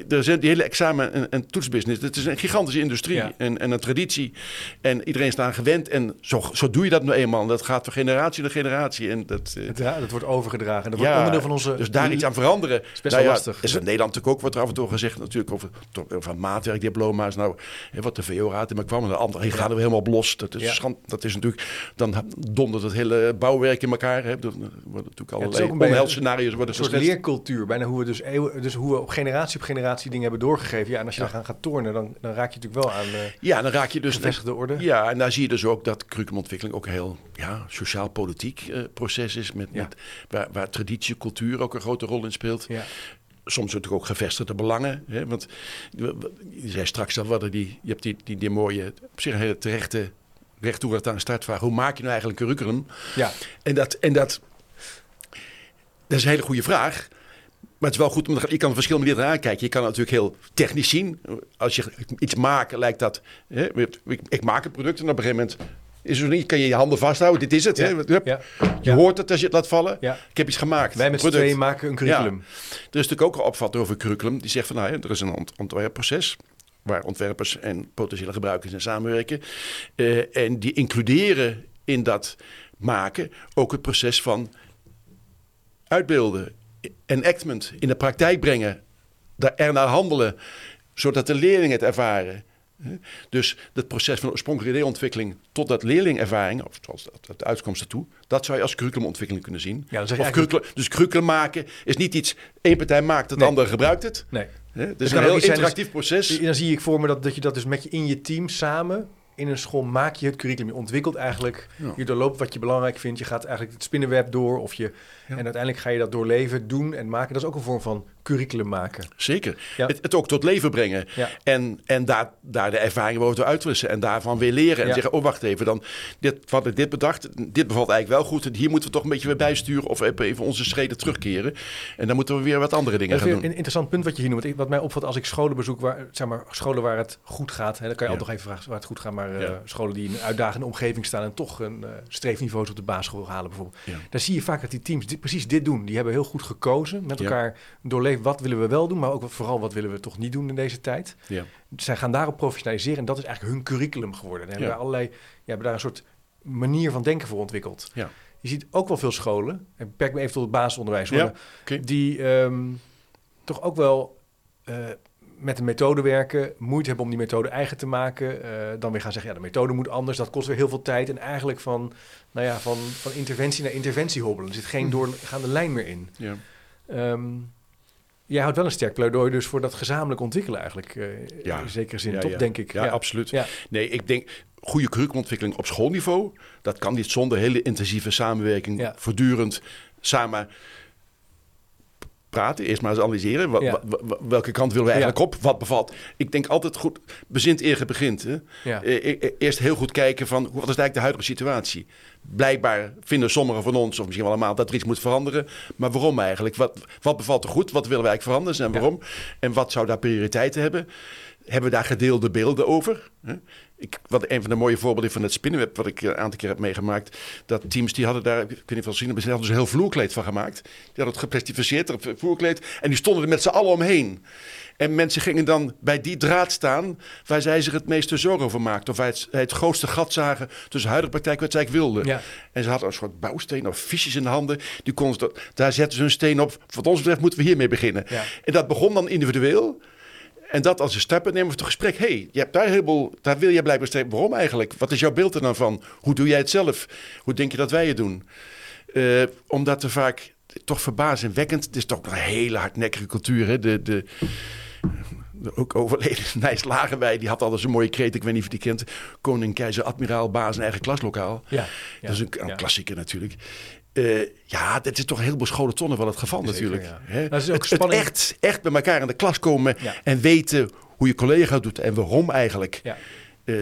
er zijn die hele examen- en, en toetsbusiness, het is een gigantische industrie Ja. en, en een traditie. En iedereen is daar gewend en zo, zo doe je dat nou eenmaal. En dat gaat van generatie naar generatie. En dat, eh, ja, dat wordt overgedragen. Dat wordt onderdeel van onze... dus daar iets aan veranderen. is best wel lastig. Is in Nederland natuurlijk ook wat er af en toe gezegd natuurlijk over, toch, over maatwerkdiploma's. Nou, wat de VO-raad in me kwam. En de andere, hier gaan we helemaal op los. Dat is, Ja. schand, dat is natuurlijk, dan dondert het hele bouwwerk in elkaar. Hè. Er worden natuurlijk allerlei beetje onheilscenario's worden Een soort leercultuur, bijna hoe we dus, eeuwen, dus hoe we op generatie op generatie dingen hebben doorgegeven. Ja, en als je Ja. dan gaat, tornen, dan, dan raak je natuurlijk wel aan eh Ja, dan raak je dus... gevestigde orde. Ja, en daar zie je dus ook dat curriculumontwikkeling ook een heel ja, sociaal-politiek eh, proces is. Met, Ja. met, waar, waar traditie, cultuur ook een grote rol in speelt. Ja. soms natuurlijk ook gevestigde belangen. Hè? Want je zei straks al, wat die, je hebt die, die, die mooie, op zich een hele terechte recht toe aan de start vraag. Hoe maak je nou eigenlijk een curriculum? Ja. En dat, en dat, dat is een hele goede vraag. Maar het is wel goed, omdat je kan verschillende manieren aankijken. Je kan het natuurlijk heel technisch zien. Als je iets maakt, lijkt dat... Hè, ik, maak een product en op een gegeven moment is het niet. Kan je je handen vasthouden. Dit is het. Ja. Hè? Ja. Je hoort het als je het laat vallen. Ja. Ik heb iets gemaakt. Wij met z'n tweeën maken een curriculum. Er is natuurlijk ook een opvatting over curriculum. Die zegt van nou, ja, er is een ont- ontwerpproces. Waar ontwerpers en potentiële gebruikers in samenwerken. Eh, en die includeren in dat maken ook het proces van uitbeelden. Enactment in de praktijk brengen. Ernaar handelen. Zodat de leerlingen het ervaren. Dus het proces van oorspronkelijke ideeontwikkeling tot dat leerlingervaring, of zoals dat, de uitkomst ertoe, dat zou je als curriculumontwikkeling kunnen zien. Ja, of eigenlijk- curriculum, dus curriculum maken is niet iets, één partij maakt het, de Nee. andere gebruikt het. Nee. Is kan een heel zijn, interactief proces. Dan zie ik voor me dat, dat je dat dus met je in je team samen in een school maak je het curriculum. Je ontwikkelt eigenlijk, Ja. je doorloopt wat je belangrijk vindt. Je gaat eigenlijk het spinnenweb door of je, en uiteindelijk ga je dat doorleven, doen en maken. Dat is ook een vorm van curriculum maken. Zeker. Ja. Het, het ook tot leven brengen. Ja. En, en daar, daar de ervaringen over uitwisselen. En daarvan weer leren. En Ja. zeggen, oh wacht even, dan, dit, wat ik dit bedacht, dit bevalt eigenlijk wel goed. En hier moeten we toch een beetje weer bijsturen. Of even onze schreden terugkeren. En dan moeten we weer wat andere dingen gaan doen. een interessant punt wat je hier noemt. Wat mij opvalt als ik scholen bezoek, waar, zeg maar, scholen waar het goed gaat. Hè, dan kan je altijd nog even vragen waar het goed gaat. Maar eh, scholen die in een uitdagende omgeving staan en toch een eh, streefniveaus op de basisschool halen bijvoorbeeld. Daar zie je vaak dat die teams dit, precies dit doen. Die hebben heel goed gekozen. Met elkaar wat willen we wel doen, maar ook vooral wat willen we toch niet doen in deze tijd. Ja. Zij gaan daarop professionaliseren en dat is eigenlijk hun curriculum geworden. En hebben Ja. daar allerlei, ja, hebben daar een soort manier van denken voor ontwikkeld. Ja. Je ziet ook wel veel scholen, en ik beperk me even tot het basisonderwijs, hoor, die ehm, toch ook wel eh, met een methode werken, moeite hebben om die methode eigen te maken. eh, dan weer gaan zeggen, ja, de methode moet anders, dat kost weer heel veel tijd. En eigenlijk van, nou ja, van, van interventie naar interventie hobbelen. Er zit geen Hm. doorgaande lijn meer in. Ja. Ehm, jij houdt wel een sterk pleidooi dus voor dat gezamenlijk ontwikkelen eigenlijk. eh, Ja. In zekere zin, Ja, ja. denk ik. Ja, absoluut. Nee, ik denk goede curriculumontwikkeling op schoolniveau. Dat kan niet zonder hele intensieve samenwerking. Voortdurend samen praten. Eerst maar eens analyseren. Ja. welke kant willen we eigenlijk op? Wat bevalt? Ik denk altijd goed. Bezint eer je begint. Hè? Ja. Eh, eh, eh, Eerst heel goed kijken van wat is eigenlijk de huidige situatie. Blijkbaar vinden sommigen van ons, of misschien wel allemaal, dat er iets moet veranderen. Maar waarom eigenlijk? Wat, wat bevalt er goed? Wat willen we eigenlijk veranderen en waarom? En wat zou daar prioriteiten hebben? Hebben we daar gedeelde beelden over? Hè? Ik, wat een van de mooie voorbeelden van het spinnenweb, wat ik een aantal keer heb meegemaakt. Dat teams die hadden daar, ik weet niet of zien, hebben ze hadden dus een heel vloerkleed van gemaakt. Die hadden het geplastificeerd, het vloerkleed. En die stonden er met z'n allen omheen. En mensen gingen dan bij die draad staan waar zij zich het meeste zorgen over maakten. Of wij het, het grootste gat zagen tussen huidige praktijk wat zij wilden. Ja. En ze hadden een soort bouwsteen of fiches in de handen. Die konden daar zetten ze hun steen op. Wat ons betreft moeten we hiermee beginnen. Ja. En dat begon dan individueel. En dat als een stap nemen we het gesprek. hey, je hebt daar heel veel, daar wil jij blijkbaar streven. Waarom eigenlijk? Wat is jouw beeld er dan van? Hoe doe jij het zelf? Hoe denk je dat wij het doen? Eh, omdat er vaak toch verbazingwekkend. Het is toch een hele hardnekkige cultuur. Hè? De, de, de ook overleden Nijs Lagerwij, die had altijd zo'n mooie kreet. Ik weet niet of je die kent. Koning, keizer, admiraal, baas, een eigen klaslokaal. Ja. Dat is een, een ja. klassieker natuurlijk. Eh, ja, dit is toch een heleboel scholen tonnen wel het geval Zeker, natuurlijk. ja. Hè? Dat is ook het, echt, echt bij elkaar in de klas komen Ja. en weten hoe je collega doet en waarom eigenlijk. Ja. Eh,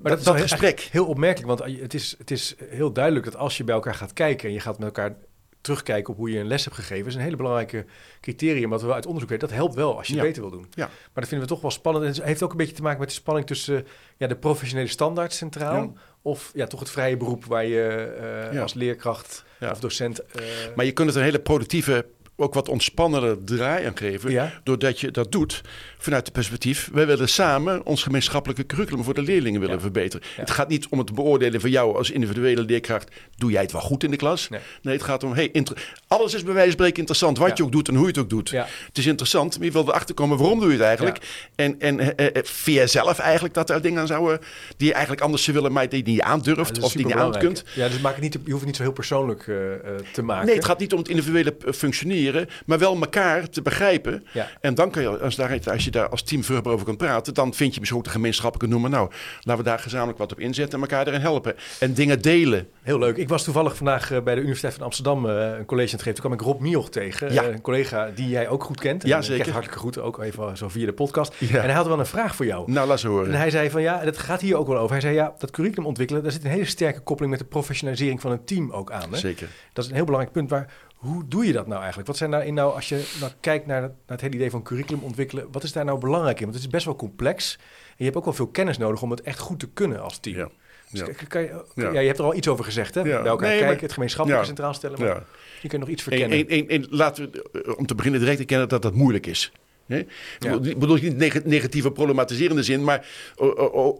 Maar dat, is dat gesprek. heel opmerkelijk, want het is, het is heel duidelijk dat als je bij elkaar gaat kijken en je gaat met elkaar terugkijken op hoe je een les hebt gegeven, is een hele belangrijke criterium wat we uit onderzoek weten. Dat helpt wel als je het beter wil doen. Ja. Maar dat vinden we toch wel spannend. En het heeft ook een beetje te maken met de spanning tussen eh, ja, de professionele standaard centraal Ja. Of ja, toch het vrije beroep waar je eh, Ja. als leerkracht Ja. of docent. eh, Maar je kunt het een hele productieve, ook wat ontspannender draai aan geven. Ja. Doordat je dat doet vanuit het perspectief. Wij willen samen ons gemeenschappelijke curriculum voor de leerlingen willen Ja. verbeteren. Ja. Het gaat niet om het beoordelen van jou als individuele leerkracht. Doe jij het wel goed in de klas? Nee. Nee, het gaat om, hey, alles is bij wijze van spreken interessant. Wat je ook doet en hoe je het ook doet. Het is interessant, maar je wil erachter komen waarom doe je het eigenlijk. En, en eh, eh, vind jij zelf eigenlijk dat er dingen aan zouden die je eigenlijk anders zou willen, maar die je niet aandurft of die je niet aan kunt. Ja, dus maak het niet, je hoeft het niet zo heel persoonlijk eh, eh, te maken. Nee, het gaat niet om het individuele eh, functioneren. Maar wel elkaar te begrijpen. Ja. En dan kan je, als, daar, als je daar als team vruchtbaar over kan praten, dan vind je misschien ook de gemeenschappelijke noemer. Nou, laten we daar gezamenlijk wat op inzetten en elkaar erin helpen. En dingen delen. Heel leuk. Ik was toevallig vandaag eh, bij de Universiteit van Amsterdam eh, een college aan het geven. Toen kwam ik Rob Mioch tegen, Ja. eh, een collega die jij ook goed kent. En Ja, zeker. hartelijk goed, ook even zo via de podcast. Ja. En hij had wel een vraag voor jou. Nou, laat ze horen. En hij zei van ja, dat gaat hier ook wel over. Hij zei ja, dat curriculum ontwikkelen, daar zit een hele sterke koppeling met de professionalisering van een team ook aan. Hè? Zeker. Dat is een heel belangrijk punt. Maar hoe doe je dat nou eigenlijk? Wat zijn daarin nou, als je nou kijkt naar, naar het hele idee van curriculum ontwikkelen, wat is daar nou belangrijk in? Want het is best wel complex. En je hebt ook wel veel kennis nodig om het echt goed te kunnen als team. Ja. Dus Ja. kan- kan je, Ja. ja. je hebt er al iets over gezegd, hè? Ja. Bij elkaar Nee, kijken, maar- het gemeenschappelijke Ja. centraal stellen. Maar je kunt nog iets En, verkennen. en, en, en laten we, eh, om te beginnen direct erkennen dat dat moeilijk is. Hè? Ik bedoel- Ik bedoel niet neg- negatieve problematiserende zin, maar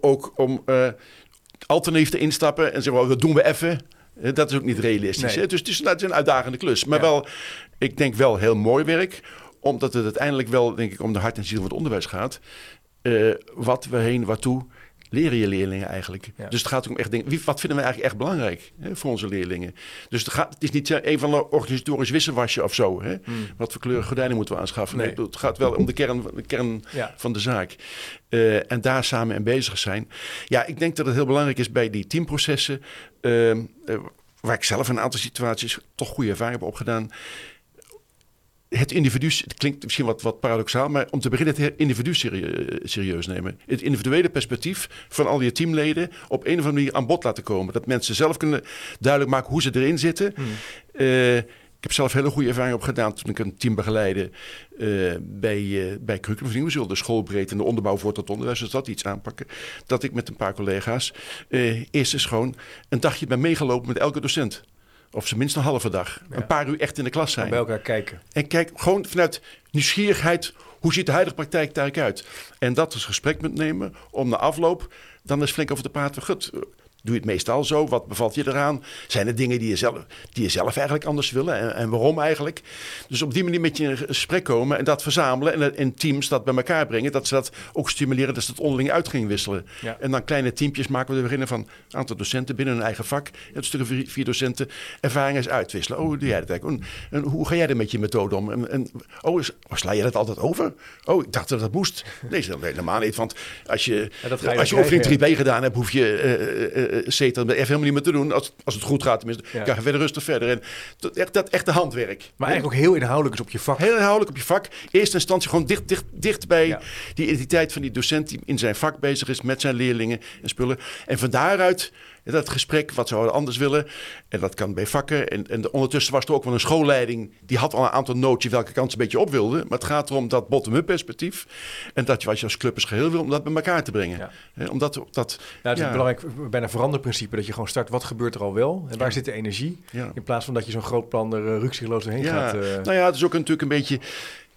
ook om eh alternatief te instappen en zeggen, well, dat doen we even. Eh, Dat is ook niet realistisch. Nee. Dus het is, nou, het is een uitdagende klus. Maar Ja. wel, ik denk wel heel mooi werk. Omdat het uiteindelijk wel, denk ik, om de hart en ziel van het onderwijs gaat. Eh, wat we heen, waartoe leren je leerlingen eigenlijk. Ja. Dus het gaat om echt wie, wat vinden we eigenlijk echt belangrijk hè, voor onze leerlingen. Dus het, gaat, het is niet eh, een van de organisatorisch wisselwasje of zo. Hè? Wat voor kleuren gordijnen moeten we aanschaffen. Nee. Hmm. Nee. het gaat wel om de kern, de kern Ja. van de zaak. Eh, en daar samen in bezig zijn. Ja, ik denk dat het heel belangrijk is bij die teamprocessen. ehm, eh, waar ik zelf in een aantal situaties toch goede ervaring heb opgedaan. Het individu, het klinkt misschien wat, wat paradoxaal, maar om te beginnen het individu serie- serieus nemen. Het individuele perspectief van al je teamleden op een of andere manier aan bod laten komen. Dat mensen zelf kunnen duidelijk maken hoe ze erin zitten. Hmm. Eh, ik heb zelf hele goede ervaring opgedaan toen ik een team begeleidde eh, bij, eh bij Curriculum We zullen de schoolbreedte en de onderbouw voor tot onderwijs, dus dat iets aanpakken. Dat ik met een paar collega's eh, eerst eens gewoon een dagje ben meegelopen met elke docent. Of ze minstens een halve dag. Ja. Een paar uur echt in de klas zijn. bij elkaar kijken. En kijk gewoon vanuit nieuwsgierigheid, hoe ziet de huidige praktijk daar uit? En dat als gesprek met nemen om na afloop dan eens flink over te praten. Goed, doe je het meestal zo? Wat bevalt je eraan? Zijn er dingen die je zelf, die je zelf eigenlijk anders willen? En, en waarom eigenlijk? Dus op die manier met je in gesprek komen en dat verzamelen. En dat in teams dat bij elkaar brengen. Dat ze dat ook stimuleren, dat ze het onderling uit gingen wisselen. Ja. En dan kleine teampjes maken we er beginnen van een aantal docenten binnen hun eigen vak. Een stuk vier, vier docenten ervaringen eens uitwisselen. Oh, hoe doe jij dat eigenlijk? En, en hoe ga jij er met je methode om? En, en, oh, is, oh, sla je dat altijd over? Oh, ik dacht dat dat moest. Nee, dat helemaal niet. Want als je, Ja, dat ga je als je oefening krijgen, 3B gedaan hebt, hoef je eh eh, CETA er even helemaal niet meer te doen. Als, als het goed gaat tenminste. Ja. Ga je verder rustig verder. En dat, echt, dat echte handwerk. Maar eigenlijk ook heel inhoudelijk is op je vak. Heel inhoudelijk op je vak. Eerste instantie gewoon dicht, dicht, dicht bij Ja. die identiteit van die docent die in zijn vak bezig is met zijn leerlingen en spullen. En van daaruit dat gesprek, wat zouden we anders willen? En dat kan bij vakken. En, en ondertussen was er ook wel een schoolleiding. Die had al een aantal nootjes welke kant ze een beetje op wilde. Maar het gaat erom dat bottom-up perspectief. En dat je als je als club als geheel wil, om dat bij elkaar te brengen. Ja. Hè, Omdat dat, Nou, het is ja. een belangrijk bijna veranderprincipe dat je gewoon start. Wat gebeurt er al wel? En waar zit de energie? In plaats van dat je zo'n groot plan er uh, doorheen Ja, gaat. eh, nou ja, het is ook natuurlijk een beetje.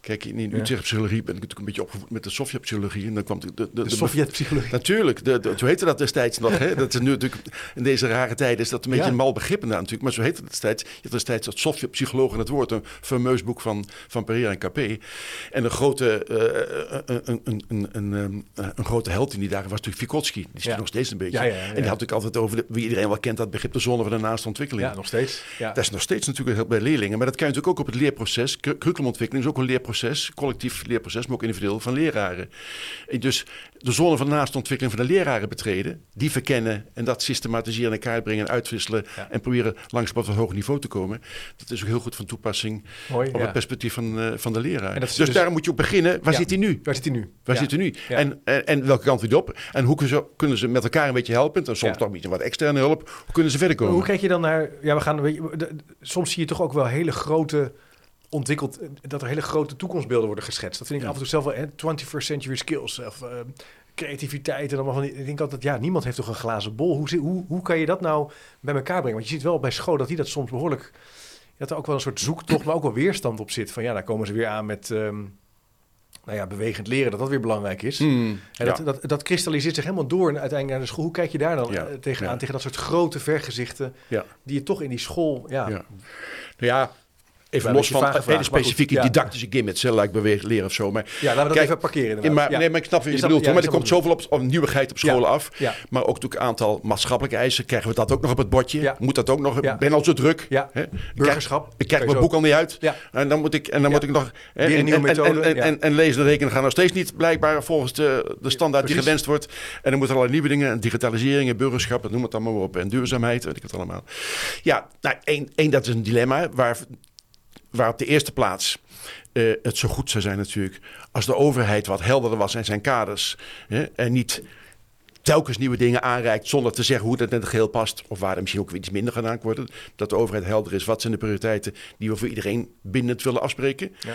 Kijk, in in. Utrecht psychologie ben ik natuurlijk een beetje opgevoed met de Sovjet-psychologie. En dan kwam de, de, de, de Sovjet-psychologie. Natuurlijk, de, de, zo heette dat destijds nog. Hè? Dat is nu natuurlijk, in deze rare tijden is dat een beetje Ja. een mal begrip natuurlijk. Maar zo heette het destijds. Je had destijds dat Sovjet-psycholoog in het woord. Een fameus boek van, van Pereira en Capé. En een grote, eh, een, een, een, een, een, eh, een grote held in die dagen was natuurlijk Vygotsky. Die is Ja. nog steeds een beetje. Ja, En die had natuurlijk altijd over, de, wie iedereen wel kent, dat begrip de zone van de naaste ontwikkeling. Ja, nog steeds. Dat is nog steeds natuurlijk heel bij leerlingen. Maar dat kan je natuurlijk ook op het leerproces. Cur- Curriculumontwikkeling is ook een leerproces. Collectief leerproces, maar ook individueel van leraren. En dus de zone van naaste ontwikkeling van de leraren betreden. Die verkennen en dat systematiseren in kaart brengen en uitwisselen. Ja. En proberen langs op wat hoger niveau te komen. Dat is ook heel goed van toepassing Mooi. op ja. het perspectief van, eh, van de leraar. En Dus, dus- daarom moet je ook beginnen. Waar Ja. zit hij nu? Waar zit hij nu? Waar zit hij nu? En, en, en welke kant wil hij op? En hoe kunnen ze, kunnen ze met elkaar een beetje helpen? En soms toch een beetje wat externe hulp. Hoe kunnen ze verder komen? Hoe kijk je dan naar... Ja, we gaan... weet je, de- soms zie je toch ook wel hele grote ontwikkeld... Dat er hele grote toekomstbeelden worden geschetst. Dat vind ik Ja. af en toe zelf wel... hè, 21st century skills of eh, creativiteit. En allemaal van die, ik denk altijd, ja, niemand heeft toch een glazen bol. Hoe, hoe, hoe kan je dat nou bij elkaar brengen? Want je ziet wel bij school dat die dat soms behoorlijk... Dat er ook wel een soort zoektocht, maar ook wel weerstand op zit. Van ja, daar komen ze weer aan met... ehm, nou ja, bewegend leren, dat dat weer belangrijk is. Hmm, En ja. dat, dat, dat kristalliseert zich helemaal door en uiteindelijk naar de school. Hoe kijk je daar dan Ja, eh, tegenaan? ja. Tegen dat soort grote vergezichten die je toch in die school... Ja, Ja. Nou ja, Even los van hele vraag, maar goed, specifieke didactische gimmicks, hè, like bewegen, leren of zo. Maar, Ja, laten we dat Kijk, even parkeren in maar. Nee, maar ik snap wat je, bedoelt. maar er komt zoveel op, op nieuwigheid op scholen af. Maar ook natuurlijk een aantal maatschappelijke eisen. Krijgen we dat ook nog op het bordje? Moet dat ook nog? Ik ben al zo druk. Burgerschap. Ik krijg mijn boek al niet uit. En dan moet ik, en dan moet ik nog... hè, Weer een en, nieuwe en, en, methode, en, ja. en, en lezen en rekenen gaan nog steeds niet blijkbaar volgens de, de standaard die gewenst wordt. En dan moeten allerlei nieuwe dingen. en Digitalisering, en burgerschap, dat noem het allemaal maar op. En duurzaamheid, weet ik het allemaal. Ja, nou, één, één dat is een dilemma waar, waar op de eerste plaats eh, het zo goed zou zijn natuurlijk... als de overheid wat helderder was in zijn kaders. Hè, en niet telkens nieuwe dingen aanreikt zonder te zeggen hoe dat in het geheel past. Of waar er misschien ook weer iets minder gedaan worden. Dat de overheid helder is. Wat zijn de prioriteiten die we voor iedereen binnen het willen afspreken. Ja.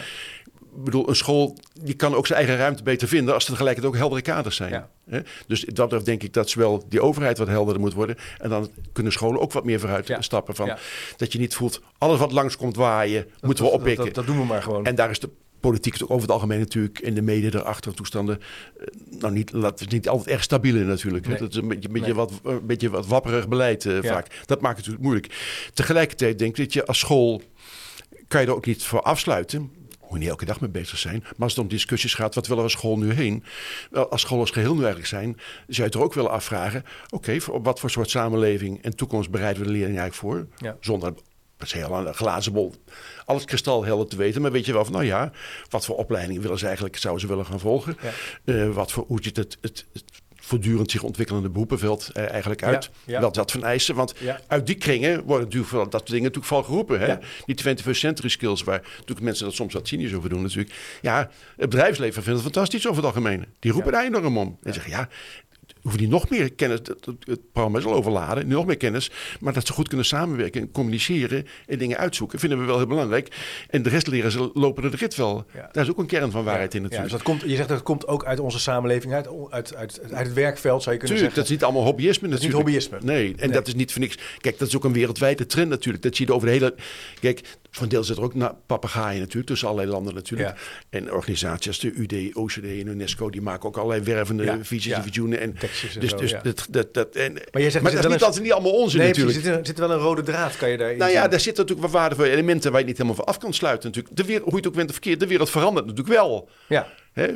Bedoel, een school die kan ook zijn eigen ruimte beter vinden als er tegelijkertijd ook heldere kaders zijn. Ja. Hè? Dus dat betreft denk ik dat zowel die overheid wat helderder moet worden. En dan kunnen scholen ook wat meer vooruit Ja. stappen. Van, Ja. Dat je niet voelt, alles wat langskomt waaien, moeten we oppikken. Dat, dat, doen we maar gewoon. En daar is de politiek over het algemeen natuurlijk in de media erachter toestanden. eh, Nou, niet, dat is niet altijd erg stabiel in natuurlijk. Nee. Dat is een beetje, een beetje, Nee. wat, een beetje wat wapperig beleid eh, vaak. Dat maakt het natuurlijk moeilijk. Tegelijkertijd denk ik dat je als school kan je er ook niet voor afsluiten. Moet je niet elke dag mee bezig zijn. Maar als het om discussies gaat, wat willen we als school nu heen? Wel, als school als geheel nu eigenlijk zijn, zou je het er ook willen afvragen. Oké, voor op wat voor soort samenleving en toekomst bereiden we de leerling eigenlijk voor? Ja. Zonder se al aan een glazen bol alles kristalhelder te weten. Maar weet je wel van, nou ja, wat voor opleiding willen ze eigenlijk, zouden ze willen gaan volgen? Ja. Eh, wat voor, hoe ziet het, het, het voortdurend zich ontwikkelende beroepenveld er eigenlijk uit? Ja, ja. Wat dat van eisen? Want Ja. uit die kringen worden natuurlijk dat soort dingen natuurlijk val geroepen. Hè? Die 21st century skills, waar natuurlijk mensen dat soms wat cynisch over doen natuurlijk. Ja, het bedrijfsleven vindt het fantastisch over het algemeen. Die roepen daar enorm om. En zeggen, ja, hoeven die nog meer kennis, dat- dat- het programma is al overladen, nog meer kennis, maar dat ze goed kunnen samenwerken en communiceren en dingen uitzoeken, vinden we wel heel belangrijk. En de rest leren ze lopen de rit wel. Ja. Daar is ook een kern van waarheid in Ja, natuurlijk. dus dat komt, je zegt dat het komt ook uit onze samenleving, uit, uit, uit, uit het werkveld zou je kunnen Tuurlijk, dat is niet allemaal hobbyisme is niet natuurlijk. hobbyisme. Nee, en Nee. dat is niet voor niks. Kijk, dat is ook een wereldwijde trend natuurlijk. Dat zie je over de hele... Kijk, van deel zit er ook na- papegaaien natuurlijk, tussen allerlei landen natuurlijk. Ja. En organisaties als de UD, OCD en UNESCO, die maken ook allerlei wervende Ja, visies en visioenen. En dus, zo, dus dat, dat, dat, en, maar, jij zegt, zit dat is niet een- altijd niet allemaal onzin Nee, natuurlijk. Er zit, er zit wel een rode draad, kan je daarin Nou ja, daar zitten natuurlijk wat waardevolle elementen waar je niet helemaal van af kan sluiten natuurlijk. De wereld, hoe je het ook bent of verkeerd, de wereld verandert natuurlijk wel. Ja, Hè?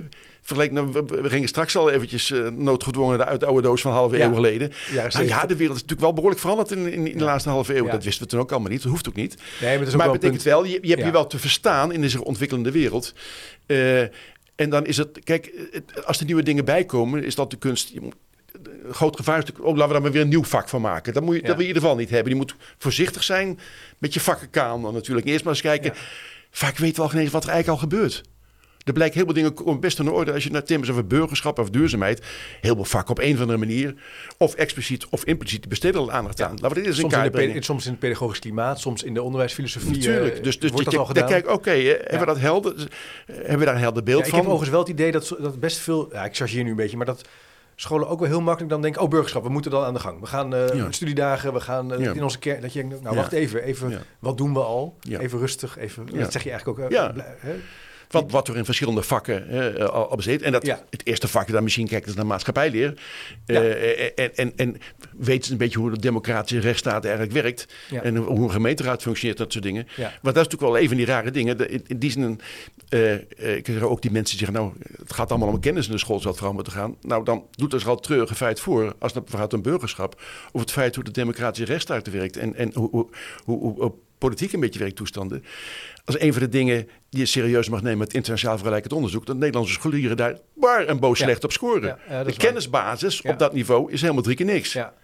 Vergeleken, nou, we, gingen straks al eventjes eh, noodgedwongen uit de oude doos van een halve Ja. eeuw geleden. Jaren Nou ja, 70. de wereld is natuurlijk wel behoorlijk veranderd in, in, in de laatste halve eeuw. Ja. Dat wisten we toen ook allemaal niet. Dat hoeft ook niet. nee, maar het is ook maar wel betekent punt. wel, je, je hebt Ja. je wel te verstaan in deze ontwikkelende wereld. Eh, en dan is het, kijk, het- als er nieuwe dingen bijkomen, is dat de kunst. Je moet, groot gevaar is natuurlijk, oh, laten we daar maar weer een nieuw vak van maken. Dat moet je, Ja. dat wil je in ieder geval niet hebben. Je moet voorzichtig zijn met je vakkenkaan dan natuurlijk. Eerst maar eens kijken. Vaak weten we al geen eens wat er eigenlijk al gebeurt. Er blijkt heel veel dingen komen best in orde als je naar thema's over burgerschap of duurzaamheid. Heel veel vakken op een of andere manier. Of expliciet of impliciet besteden al aandacht aan. Laten we dit eens in Soms in, kaart de, pe- soms in het pedagogisch klimaat, soms in de onderwijsfilosofie. Natuurlijk. eh, Dus, dus wordt dat dat je, al kijk oké, hebben we dat helder? eh, Hebben we daar een helder beeld Ja, ik van? heb overigens wel het idee dat, dat best veel... Ja, ik chargeer nu een beetje, maar dat scholen ook wel heel makkelijk dan denken... oh, burgerschap, we moeten dan aan de gang. We gaan eh, Ja. studiedagen, we gaan Ja. in onze kerk... Dat je denkt, nou, Ja. wacht even, even Ja. wat doen we al? Ja. Even rustig, even... Ja. Dat zeg je eigenlijk ook. eh, Hè? Wat, er in verschillende vakken eh, al, al besteed. En dat, Ja. het eerste vakje dan misschien kijken is naar maatschappijleer. Ja. Eh, en, en, en weten een beetje hoe de democratische rechtsstaat eigenlijk werkt. Ja. En hoe een gemeenteraad functioneert, dat soort dingen. Maar dat is natuurlijk wel even die rare dingen. De- In, in die zin, eh, eh, ik zeg ook die mensen die zeggen, nou, het gaat allemaal om kennis in de school, zou het vooral moeten gaan. Nou, dan doet er al treurige feit voor, als het gaat om burgerschap, of het feit hoe de democratische rechtsstaat werkt en, en hoe, hoe, hoe, hoe, hoe politiek een beetje werkt toestanden. Als een van de dingen die je serieus mag nemen met internationaal vergelijkend onderzoek, dat Nederlandse scholieren daar waar en boos Ja. slecht op scoren. Ja, ja, dat de waar. kennisbasis op dat niveau is helemaal drie keer niks. Ja.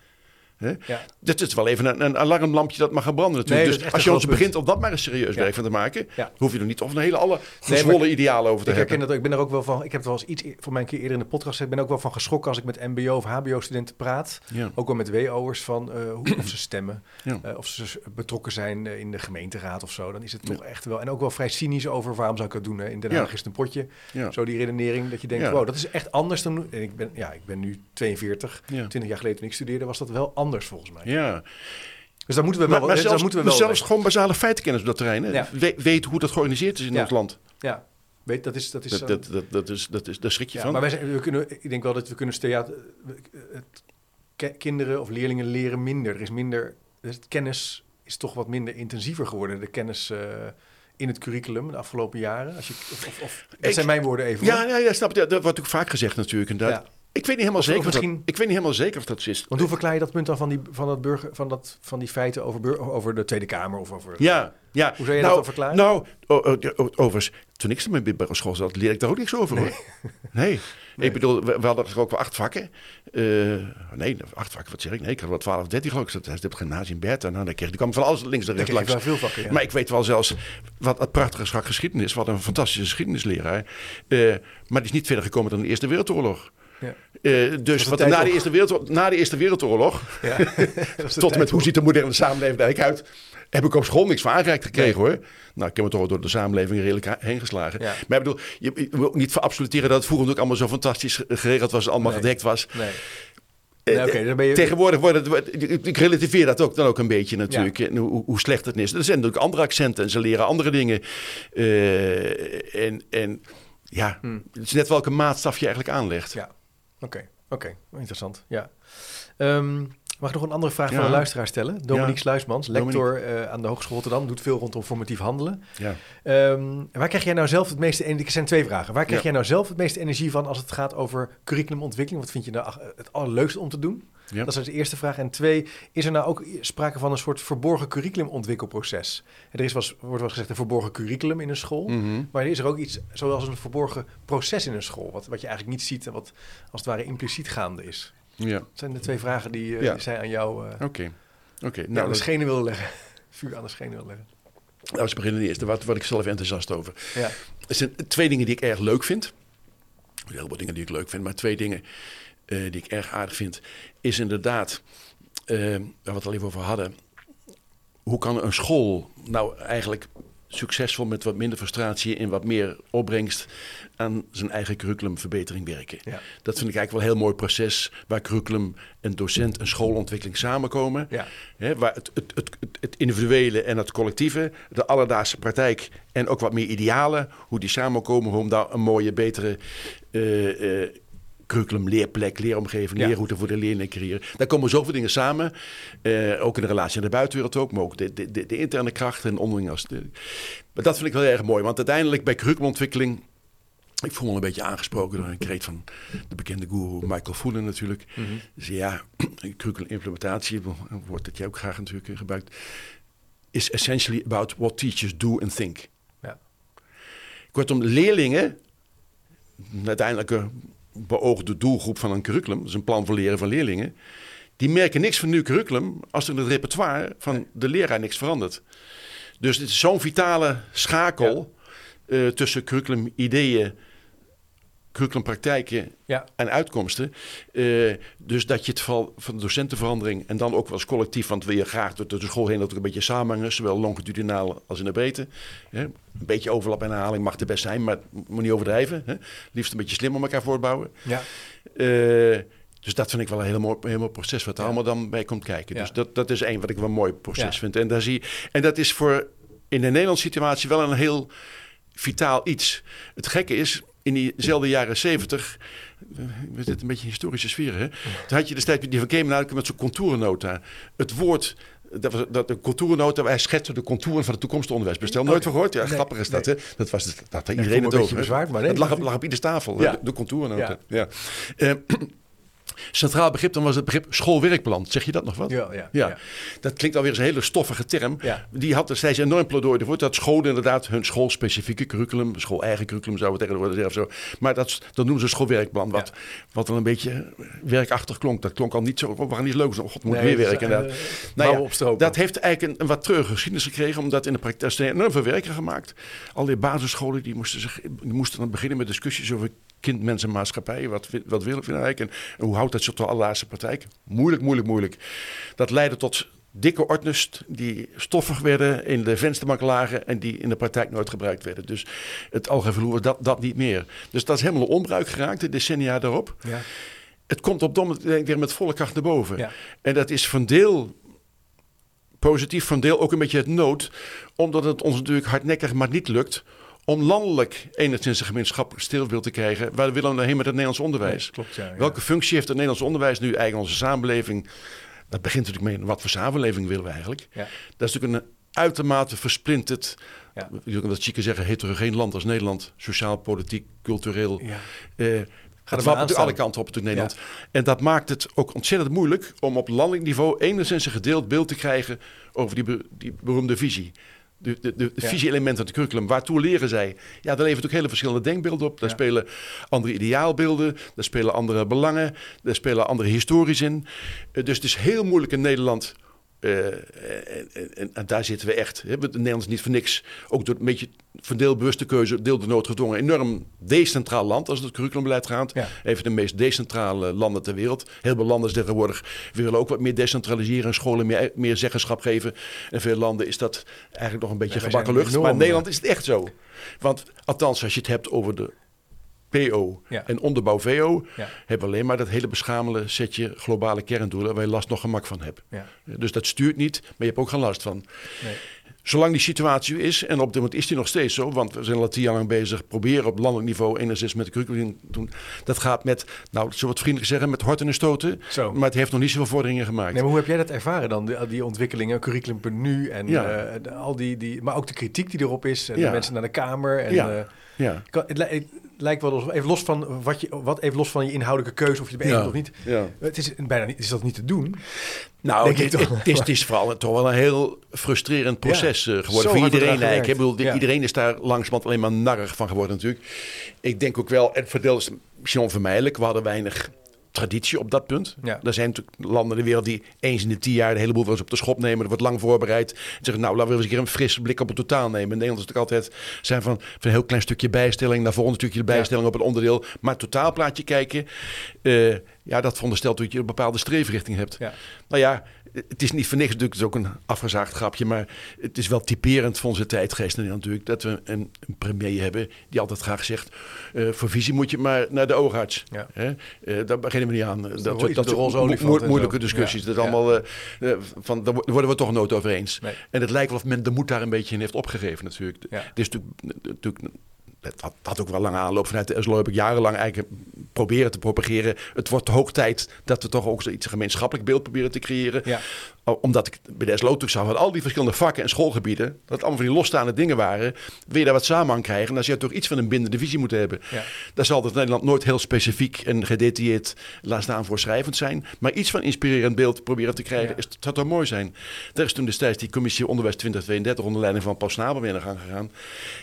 Hè? Ja. Dit is wel even een, een alarmlampje dat mag gaan branden natuurlijk. Nee, dat dus als je ons begint om dat maar eens serieus Ja. werk van te maken, Ja. hoef je er niet of een hele alle Nee, gezwollen maar idealen over te Ik herken hebben. dat. Ik ben er ook wel van. Ik heb het wel eens iets voor mijn keer eerder in de podcast gezegd. Ik ben ook wel van geschrokken als ik met MBO of HBO-studenten praat. Ook wel met WO'ers van eh, hoe, of ze stemmen. Eh, of ze betrokken zijn eh, in de gemeenteraad of zo. Dan is het toch echt wel. En ook wel vrij cynisch over waarom zou ik dat doen. Hè? In Den. Haag is het een potje. Zo die redenering. Dat je denkt, wow, dat is echt anders dan. En ik ben, ja, ik ben nu 42. Ja. 20 jaar geleden toen ik studeerde was dat wel anders volgens mij. Ja. Dus daar moeten we wel. Maar, maar daar zelfs, moeten we wel zelfs gewoon basale feitenkennis op dat terrein. Hè? Ja. We- weet hoe dat georganiseerd is in Ja. ons land. Ja, weet dat is dat is. Dat, zo. dat, dat, dat is, dat is, daar schrik je Ja, van. maar wij zijn, we kunnen, ik denk wel dat we kunnen stellen, ja, het- het, ki- kinderen of leerlingen leren minder. Er is minder, dus het kennis is toch wat minder intensiever geworden. De kennis, eh, in het curriculum de afgelopen jaren? Als je, of, of, of- dat Ik- zijn mijn woorden even. Ja, ja, ja, snap je. Dat wordt ook vaak gezegd natuurlijk. Inderdaad. Ja. Ik weet niet helemaal Of- zeker. Of dat, ik weet niet helemaal zeker of dat zo is. Want hoe verklaar je dat punt dan van die, van dat burger, van dat, van die feiten over, over de Tweede Kamer of over... Ja, ja. Hoe zou je dat nou, dan verklaren? Nou, overigens, toen ik op mijn middelbare school zat, leerde ik daar ook niks over. hoor. Nee. Ik bedoel, we, we hadden er ook wel acht vakken. Eh, nee, acht vakken, wat zeg ik? Nee, ik had wel 12, 13 geloof ik. Dat is het gymnasium Bert. En dan kreeg die kwam van alles links en rechts langs. veel vakken, ja. Maar ik weet wel zelfs wat het prachtige vak geschiedenis. Wat een fantastische geschiedenisleraar. Eh, maar die is niet verder gekomen dan de Eerste Wereldoorlog. Ja. Eh, dus wat, na, de? Eerste Wereldoorlog, na de Eerste Wereldoorlog, Ja. Tot en met hoe ziet de moderne samenleving eigenlijk uit, heb ik op school niks van aangereikt gekregen hoor. Nou, ik heb me toch wel door de samenleving redelijk heen geslagen. Ja. Maar ik bedoel, je, je wil ook niet verabsoluteren dat het vroeger ook allemaal zo fantastisch geregeld was, allemaal Nee. gedekt was. Nee. Eh, Nee, oké, dan ben je- Tegenwoordig wordt het, ik- relativeer dat ook dan ook een beetje natuurlijk, hoe, hoe slecht het is. Er zijn natuurlijk andere accenten en ze leren andere dingen. Eh, en, en ja, het is net welke maatstaf je eigenlijk aanlegt. Ja, oké. Oké, interessant. Ja. Ehm, mag ik nog een andere vraag Ja. van een luisteraar stellen? Dominique Ja. Sluismans, lector eh, aan de Hogeschool Rotterdam, doet veel rondom formatief handelen. Ja. Ehm, waar krijg jij nou zelf het meeste energie? Er zijn twee vragen. Waar krijg jij nou zelf het meeste energie van als het gaat over curriculumontwikkeling? Wat vind je nou het allerleukste om te doen? Dat is de eerste vraag. En twee, is er nou ook sprake van een soort verborgen curriculumontwikkelproces? Er is was, wordt wel gezegd een verborgen curriculum in een school. Mhm. Maar is er ook iets zoals een verborgen proces in een school? Wat, wat je eigenlijk niet ziet en wat als het ware impliciet gaande is? Ja, Dat zijn de twee vragen die, eh, Ja. die zij aan jou eh oké. Oké, nou, aan de schenen willen leggen. Vuur aan de schenen willen leggen. Nou, we beginnen eerst. Wat, wat ik zelf enthousiast over. Ja. Er zijn twee dingen die ik erg leuk vind. Heel veel dingen die ik leuk vind, maar twee dingen eh, die ik erg aardig vind. Is inderdaad, eh, waar we het al even over hadden. Hoe kan een school nou eigenlijk succesvol met wat minder frustratie en wat meer opbrengst aan zijn eigen curriculumverbetering werken? Ja. Dat vind ik eigenlijk wel een heel mooi proces waar curriculum en docent en schoolontwikkeling samenkomen. Ja. Hè, waar het, het, het, het- het individuele en het collectieve, de alledaagse praktijk en ook wat meer idealen, hoe die samenkomen om daar een mooie, betere eh, eh, curriculum, leerplek, leeromgeving, Ja. leerroute voor de leerling creëren. Daar komen zoveel dingen samen. Eh, ook in de relatie naar de buitenwereld ook, maar ook de, de, de, de interne krachten en onderling. Als de, maar dat vind ik wel erg mooi, want uiteindelijk bij curriculumontwikkeling ik voel me een beetje aangesproken door een kreet van de bekende guru Michael Fullen natuurlijk. Dus ja, curriculum implementatie, een woord dat jij ook graag natuurlijk gebruikt, is essentially about what teachers do and think. Ja. Kortom, leerlingen, de uiteindelijke beoogde doelgroep van een curriculum, is een plan voor leren van leerlingen, die merken niks van nieuw curriculum als er in het repertoire van de leraar niks verandert. Dus het is zo'n vitale schakel eh, tussen curriculum ideeën, curriculum praktijken Ja. en uitkomsten. Eh, dus dat je het van, van de docentenverandering en dan ook wel als collectief, want wil je graag door de school heen dat er een beetje samenhangen, zowel longitudinaal als in de breedte. Hè. Een beetje overlap en herhaling mag er best zijn, maar moet niet overdrijven. Hè. Liefst een beetje slim om elkaar voortbouwen. Ja. Eh, dus dat vind ik wel een heel mooi, heel mooi proces wat er Ja. allemaal dan bij komt kijken. Dus dat, dat is één wat ik wel een mooi proces vind. En, daar zie, en dat is voor in de Nederlandse situatie wel een heel vitaal iets. Het gekke is, in diezelfde jaren zeventig, we zitten een beetje in historische sfeer, hè? Toen had je destijds die van Kemenade met zo'n contourennota. Het woord, dat was dat de contourennota, hij schetste de contouren van het toekomstig onderwijsbestel. Nooit Oké. van gehoord? Ja, Nee, grappig is dat, nee. hè? Dat was dat had iedereen het een over. bezwaard, maar nee, het lag, op, lag op ieders tafel, Ja. de, de contourennota. Ja. Ja. Eh, centraal begrip, dan was het begrip schoolwerkplan. Zeg je dat nog wat? Ja, ja, Ja, ja. dat klinkt alweer als een hele stoffige term. Ja. Die had destijds enorm pleidooi ervoor dat scholen inderdaad hun schoolspecifieke curriculum, school-eigen curriculum zouden we tegenwoordig zeggen of zo. Maar dat, dat noemen ze schoolwerkplan, wat, Ja. wat wel een beetje werkachtig klonk. Dat klonk al niet zo, we gaan niet leuk, god moet Nee, weer werken. eh, inderdaad. mouwen opstropen. dat heeft eigenlijk een, een wat treurige geschiedenis gekregen, omdat in de praktijk is er enorm veel werken gemaakt. Al die basisscholen die moesten, zich, die moesten dan beginnen met discussies over kind, mens en maatschappij. Wat, wat willen we nou eigenlijk? En, en hoe houdt dat zich tot de allerlaatste praktijk? Moeilijk, moeilijk, moeilijk. Dat leidde tot dikke ordners die stoffig werden, in de vensterbank lagen en die in de praktijk nooit gebruikt werden. Dus het algemeen dat, dat niet meer. Dus dat is helemaal onbruik geraakt, de decennia daarop. Ja. Het komt op dom weer met volle kracht naar boven. Ja. En dat is van deel positief, van deel ook een beetje het nood. Omdat het ons natuurlijk hardnekkig maar niet lukt om landelijk enigszins een gemeenschappelijk stilbeeld te krijgen. Waar willen we nou heen met het Nederlands onderwijs? klopt, ja, ja. Welke functie heeft het Nederlands onderwijs nu eigenlijk in onze samenleving? Dat begint natuurlijk mee, wat voor samenleving willen we eigenlijk? Ja. Dat is natuurlijk een uitermate versplinterd, ja. je kan dat chique zeggen, heterogeen land als Nederland. Sociaal, politiek, cultureel. Ja. Uh, het wappert alle kanten op in Nederland. En dat maakt het ook ontzettend moeilijk om op landelijk niveau enigszins een gedeeld beeld te krijgen over die, die beroemde visie de, de, de visie-elementen van het curriculum. Waartoe leren zij? Ja, daar levert ook hele verschillende denkbeelden op. Daar spelen andere ideaalbeelden, daar spelen andere belangen, daar spelen andere histories in. Uh, dus het is heel moeilijk in Nederland uh, en, en, daar zitten we echt. Hè. Nederland is niet voor niks, ook door een beetje van deelbewuste keuze, deel de nood gedwongen, enorm decentraal land als het curriculumbeleid gaat. Ja. Even de meest decentrale landen ter wereld. Heel veel landen tegenwoordig willen ook wat meer decentraliseren en scholen meer, meer zeggenschap geven. En veel landen is dat eigenlijk nog een beetje gebakken lucht. maar in Nederland is het echt zo. Want althans, als je het hebt over de PO en onderbouw VO, hebben we alleen maar dat hele beschamele setje globale kerndoelen waar je last nog gemak van hebt. Ja. Dus dat stuurt niet, maar je hebt ook geen last van. Nee. Zolang die situatie is, en op dit moment is die nog steeds zo, want we zijn al tien jaar lang bezig, proberen op landelijk niveau enigszins met de curriculum te doen. Dat gaat met, nou, zo wat vriendelijk zeggen, met horten en stoten. Zo. Maar het heeft nog niet zoveel vorderingen gemaakt. Nee, maar hoe heb jij dat ervaren dan, die, die ontwikkelingen, curriculum per nu en uh, al die, die, maar ook de kritiek die erop is en de mensen naar de Kamer. En, ja. Uh, ja. het, lijkt wel even los van wat je, wat even los van je inhoudelijke keuze of je het bent of niet. Ja. Het is bijna niet, is dat niet te doen. Nou, het, het, is, het is vooral toch wel een heel frustrerend proces ja. Eh, geworden voor iedereen eigenlijk. Ik bedoel, Iedereen is daar langzamerhand alleen maar narrig van geworden natuurlijk. Ik denk ook wel, het verdeel is misschien onvermijdelijk. We hadden weinig traditie op dat punt. Ja. Er zijn natuurlijk landen in de wereld die eens in de tien jaar de heleboel wel eens op de schop nemen. Er wordt lang voorbereid. En zeggen, nou, laten we eens een keer een frisse blik op het totaal nemen. In Nederland is het altijd zijn van, van een heel klein stukje bijstelling naar volgende stukje bijstelling op het onderdeel. Maar het totaalplaatje kijken, uh, ja, dat veronderstelt dat je een bepaalde streefrichting hebt. Ja. Nou ja, het is niet voor niks natuurlijk, het is ook een afgezaagd grapje, maar het is wel typerend voor onze tijdgeest natuurlijk dat we een, een premier hebben die altijd graag zegt, uh, voor visie moet je maar naar de oogarts. Ja. Hè? Uh, daar beginnen we niet aan. Dat, dat, dat, dat moeilijke discussies. Dat allemaal, uh, van, daar worden we toch nooit over eens. Nee. En het lijkt wel of men de moed daar een beetje in heeft opgegeven natuurlijk. Ja. Het is natuurlijk, natuurlijk dat had, ook wel lange aanloop. Vanuit de SLO heb ik jarenlang eigenlijk proberen te propageren. Het wordt hoog tijd dat we toch ook zoiets gemeenschappelijk beeld proberen te creëren. Ja. Omdat ik bij de SLO zag dat al die verschillende vakken en schoolgebieden, dat het allemaal van die losstaande dingen waren. Wil je daar wat samenhang krijgen, dan zou je toch iets van een bindende visie moeten hebben. Ja. Daar zal het Nederland nooit heel specifiek en gedetailleerd, laat staan voor schrijvend zijn. Maar iets van inspirerend beeld proberen te krijgen, is, zou toch mooi zijn. Er is toen destijds die commissie Onderwijs 2032 onder leiding van Paul Snabel weer de gang gegaan.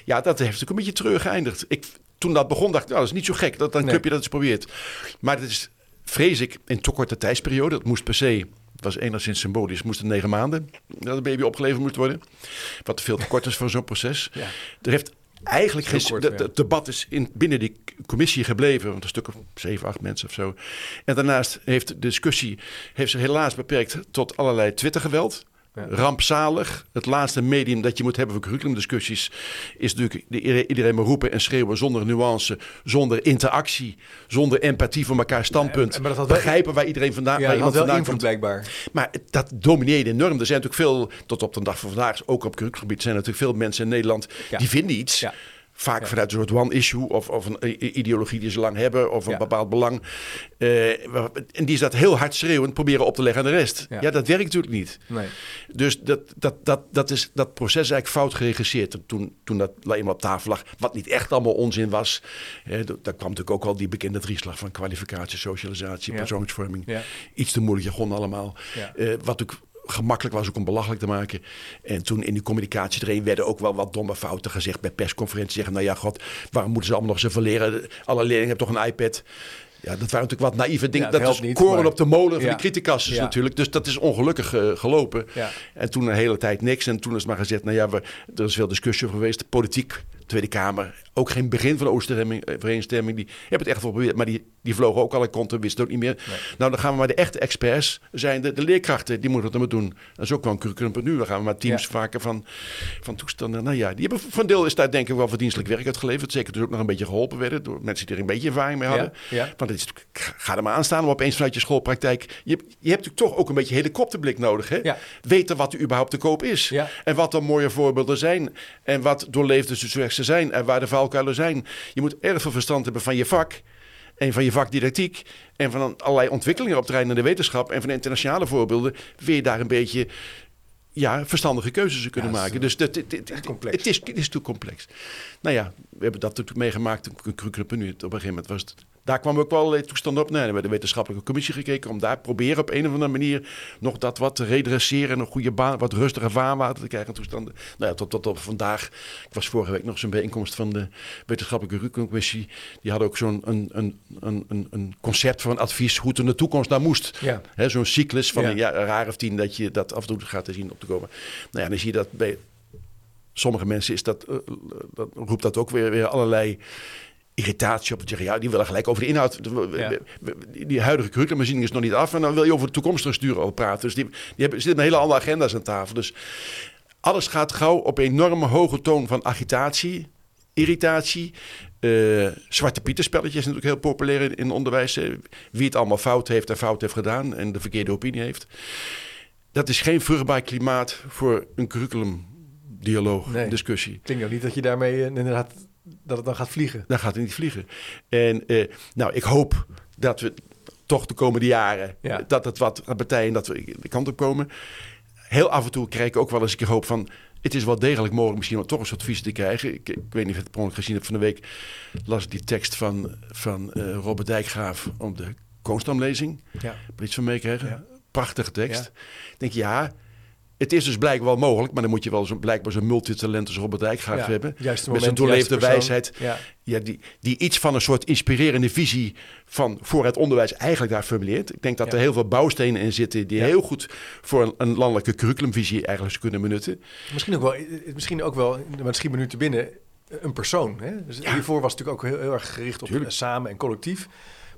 Ja, dat heeft natuurlijk een beetje terug geëindigd. Ik, toen dat begon, dacht ik, nou, dat is niet zo gek. Dat, dan nee. je dat eens probeert. Maar het is, vrees ik, in te korte tijdsperiode. Dat moest per se, het was enigszins symbolisch, moest negen maanden dat de baby opgeleverd moest worden. Wat veel te kort is voor zo'n proces. Ja. Er heeft eigenlijk geen, het debat is in, binnen die commissie gebleven, want een stuk of zeven, acht mensen of zo. En daarnaast heeft de discussie heeft zich helaas beperkt tot allerlei Twittergeweld. Rampzalig. Het laatste medium dat je moet hebben voor curriculumdiscussies is natuurlijk iedereen maar roepen en schreeuwen zonder nuance, zonder interactie, zonder empathie voor elkaar standpunt. maar dat Begrijpen waar iedereen vandaan, ja, waar iemand vandaan komt. Blijkbaar. Maar dat domineerde enorm. Er zijn natuurlijk veel, tot op de dag van vandaag, ook op curriculumgebied, zijn natuurlijk veel mensen in Nederland die vinden iets. Vaak vanuit een soort one-issue of, of een ideologie die ze lang hebben of een bepaald belang. Uh, en die is dat heel hard schreeuwend proberen op te leggen aan de rest. Ja, dat werkt natuurlijk niet. Nee. Dus dat, dat, dat, dat, is, dat proces eigenlijk fout geregisseerd toen, toen dat eenmaal op tafel lag. Wat niet echt allemaal onzin was. Uh, daar kwam natuurlijk ook al die bekende drieslag van kwalificatie, socialisatie, persoonsvorming. Iets te moeilijk jargon allemaal. Uh, wat ook gemakkelijk was ook om belachelijk te maken. En toen in die communicatie erin werden ook wel wat domme fouten gezegd bij persconferenties. Zeggen, nou ja, god, waarom moeten ze allemaal nog zoveel leren? Alle leerlingen hebben toch een iPad? Ja, dat waren natuurlijk wat naïeve dingen. dat, is niet, koren op de molen van de criticas natuurlijk. Dus dat is ongelukkig uh, gelopen. Ja. En toen een hele tijd niks. En toen is maar gezegd, nou ja, we, er is veel discussie over geweest. Politiek, Tweede Kamer, ook geen begin van de overeenstemming. Die hebben het echt geprobeerd, maar die, die vlogen ook alle konten, wisten ook niet meer. Nou, dan gaan we maar de echte experts zijn de, de leerkrachten, die moeten het maar doen. Dat is ook wel een curriculum nu. Dan gaan we maar teams ja. vaker van, van toestanden. Nou ja, die hebben van deel is daar denk ik wel verdienstelijk werk uitgeleverd. Zeker dus ook nog een beetje geholpen werden door mensen die er een beetje ervaring mee hadden. Ja. Want het is, ga er maar aan staan om opeens vanuit je schoolpraktijk. Je, je hebt natuurlijk toch ook een beetje helikopterblik nodig. Hè? Weten wat er überhaupt te koop is. En wat er mooie voorbeelden zijn. En wat doorleefde successen zijn. En waar de valkuilen zijn. Je moet erg veel verstand hebben van je vak en van je vakdidactiek en van allerlei ontwikkelingen op terrein in de wetenschap en van internationale voorbeelden, wil je daar een beetje ja, verstandige keuzes te kunnen Ja, maken. het Dus dat, het, het, complex. Het, is, het is te complex. Nou ja, we hebben dat natuurlijk meegemaakt. Curriculum nu. Op een gegeven moment was het... Daar kwam ook wel allerlei toestanden op. Nee, we hebben de wetenschappelijke commissie gekeken... om daar proberen op een of andere manier... nog dat wat te redresseren... en een goede baan, wat rustiger vaarwater te krijgen. Toestanden. Nou ja, tot, tot op vandaag... Ik was vorige week nog zo'n bijeenkomst van de wetenschappelijke curriculumcommissie. Die hadden ook zo'n een, een, een, een, concept van advies... hoe het in de toekomst naar moest. Ja. Zo'n cyclus van Ja. een, jaar, een jaar of tien dat je dat af en toe gaat te zien op te komen. Nou ja, dan zie je dat bij sommige mensen is dat, eh, dat roept dat ook weer, weer allerlei irritatie op. Zeggen, ja, die willen gelijk over de inhoud. Ja. Die, huidige curriculumherziening is nog niet af en dan wil je over de toekomstige sturen al praten. Dus die, die hebben, zitten met hele andere agenda's aan tafel. Dus alles gaat gauw op een enorme hoge toon van agitatie, irritatie. Eh, Zwarte Pieter spelletjes is natuurlijk heel populair in, in onderwijs. eh, Wie het allemaal fout heeft en fout heeft gedaan en de verkeerde opinie heeft. Dat is geen vruchtbaar klimaat voor een curriculumdialoog, Nee. discussie. Klinkt ook niet dat je daarmee eh, inderdaad dat het dan gaat vliegen. Dan gaat het niet vliegen. En eh, nou, ik hoop dat we toch de komende jaren, Ja. dat het wat partijen dat we de kant op komen. Heel af en toe krijg ik ook wel eens een keer hoop van, het is wel degelijk mogelijk misschien om toch een soort visie te krijgen. Ik, ik weet niet of je het per gezien hebt van de week, las ik die tekst van, van eh, Robert Dijkgraaf om de Koonstamlezing. Ja. Iets van meekregen? Ja. Prachtige tekst. Ik denk, ja, het is dus blijkbaar wel mogelijk, maar dan moet je wel zo, blijkbaar zo'n multitalent als Robert Dijkgraaf Ja, hebben. juiste met zijn moment, doorleefde wijsheid. Ja. Ja, die, die iets van een soort inspirerende visie van voor het onderwijs eigenlijk daar formuleert. Ik denk dat Ja. er heel veel bouwstenen in zitten die heel goed voor een, een landelijke curriculumvisie eigenlijk kunnen benutten. Misschien ook wel, eh, misschien ook wel, maar schiet me nu te binnen, een persoon. Hè? Dus hiervoor was het natuurlijk ook heel, heel erg gericht op Tuurlijk. samen en collectief.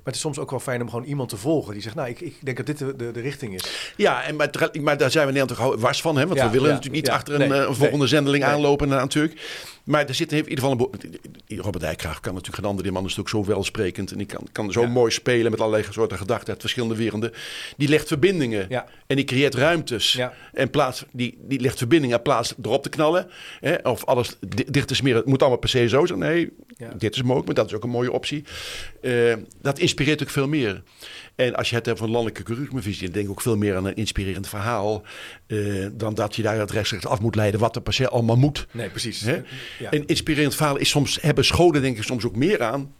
Maar het is soms ook wel fijn om gewoon iemand te volgen die zegt, nou, ik, ik denk dat dit de, de, de richting is. Ja, en maar, maar daar zijn we in Nederland toch wars van. Hè? Want Ja, we willen ja, natuurlijk niet achter een, Nee, eh, volgende nee, zendeling nee. aanlopen natuurlijk. Maar er zit in ieder geval een... Robert Dijkgraaf kan natuurlijk geen ander. Die man is natuurlijk zo welsprekend. En die kan, kan zo Ja. mooi spelen met allerlei soorten gedachten uit verschillende werelden. Die legt verbindingen. Ja. En die creëert ruimtes. Ja. En plaats, die, die legt verbindingen in plaats erop te knallen. Hè? Of alles di- dicht te smeren. Het moet allemaal per se zo zijn. Nee, dit is mogelijk. Maar dat is ook een mooie optie. Eh, dat inspireert ook veel meer. En als je het hebt van landelijke curriculumvisie, dan denk ik ook veel meer aan een inspirerend verhaal. eh, dan dat je daar het rechtstreeks af moet leiden wat er per se allemaal moet. Nee, precies. Hè? Ja. Inspirerend verhaal is soms, hebben scholen denk ik soms ook meer aan.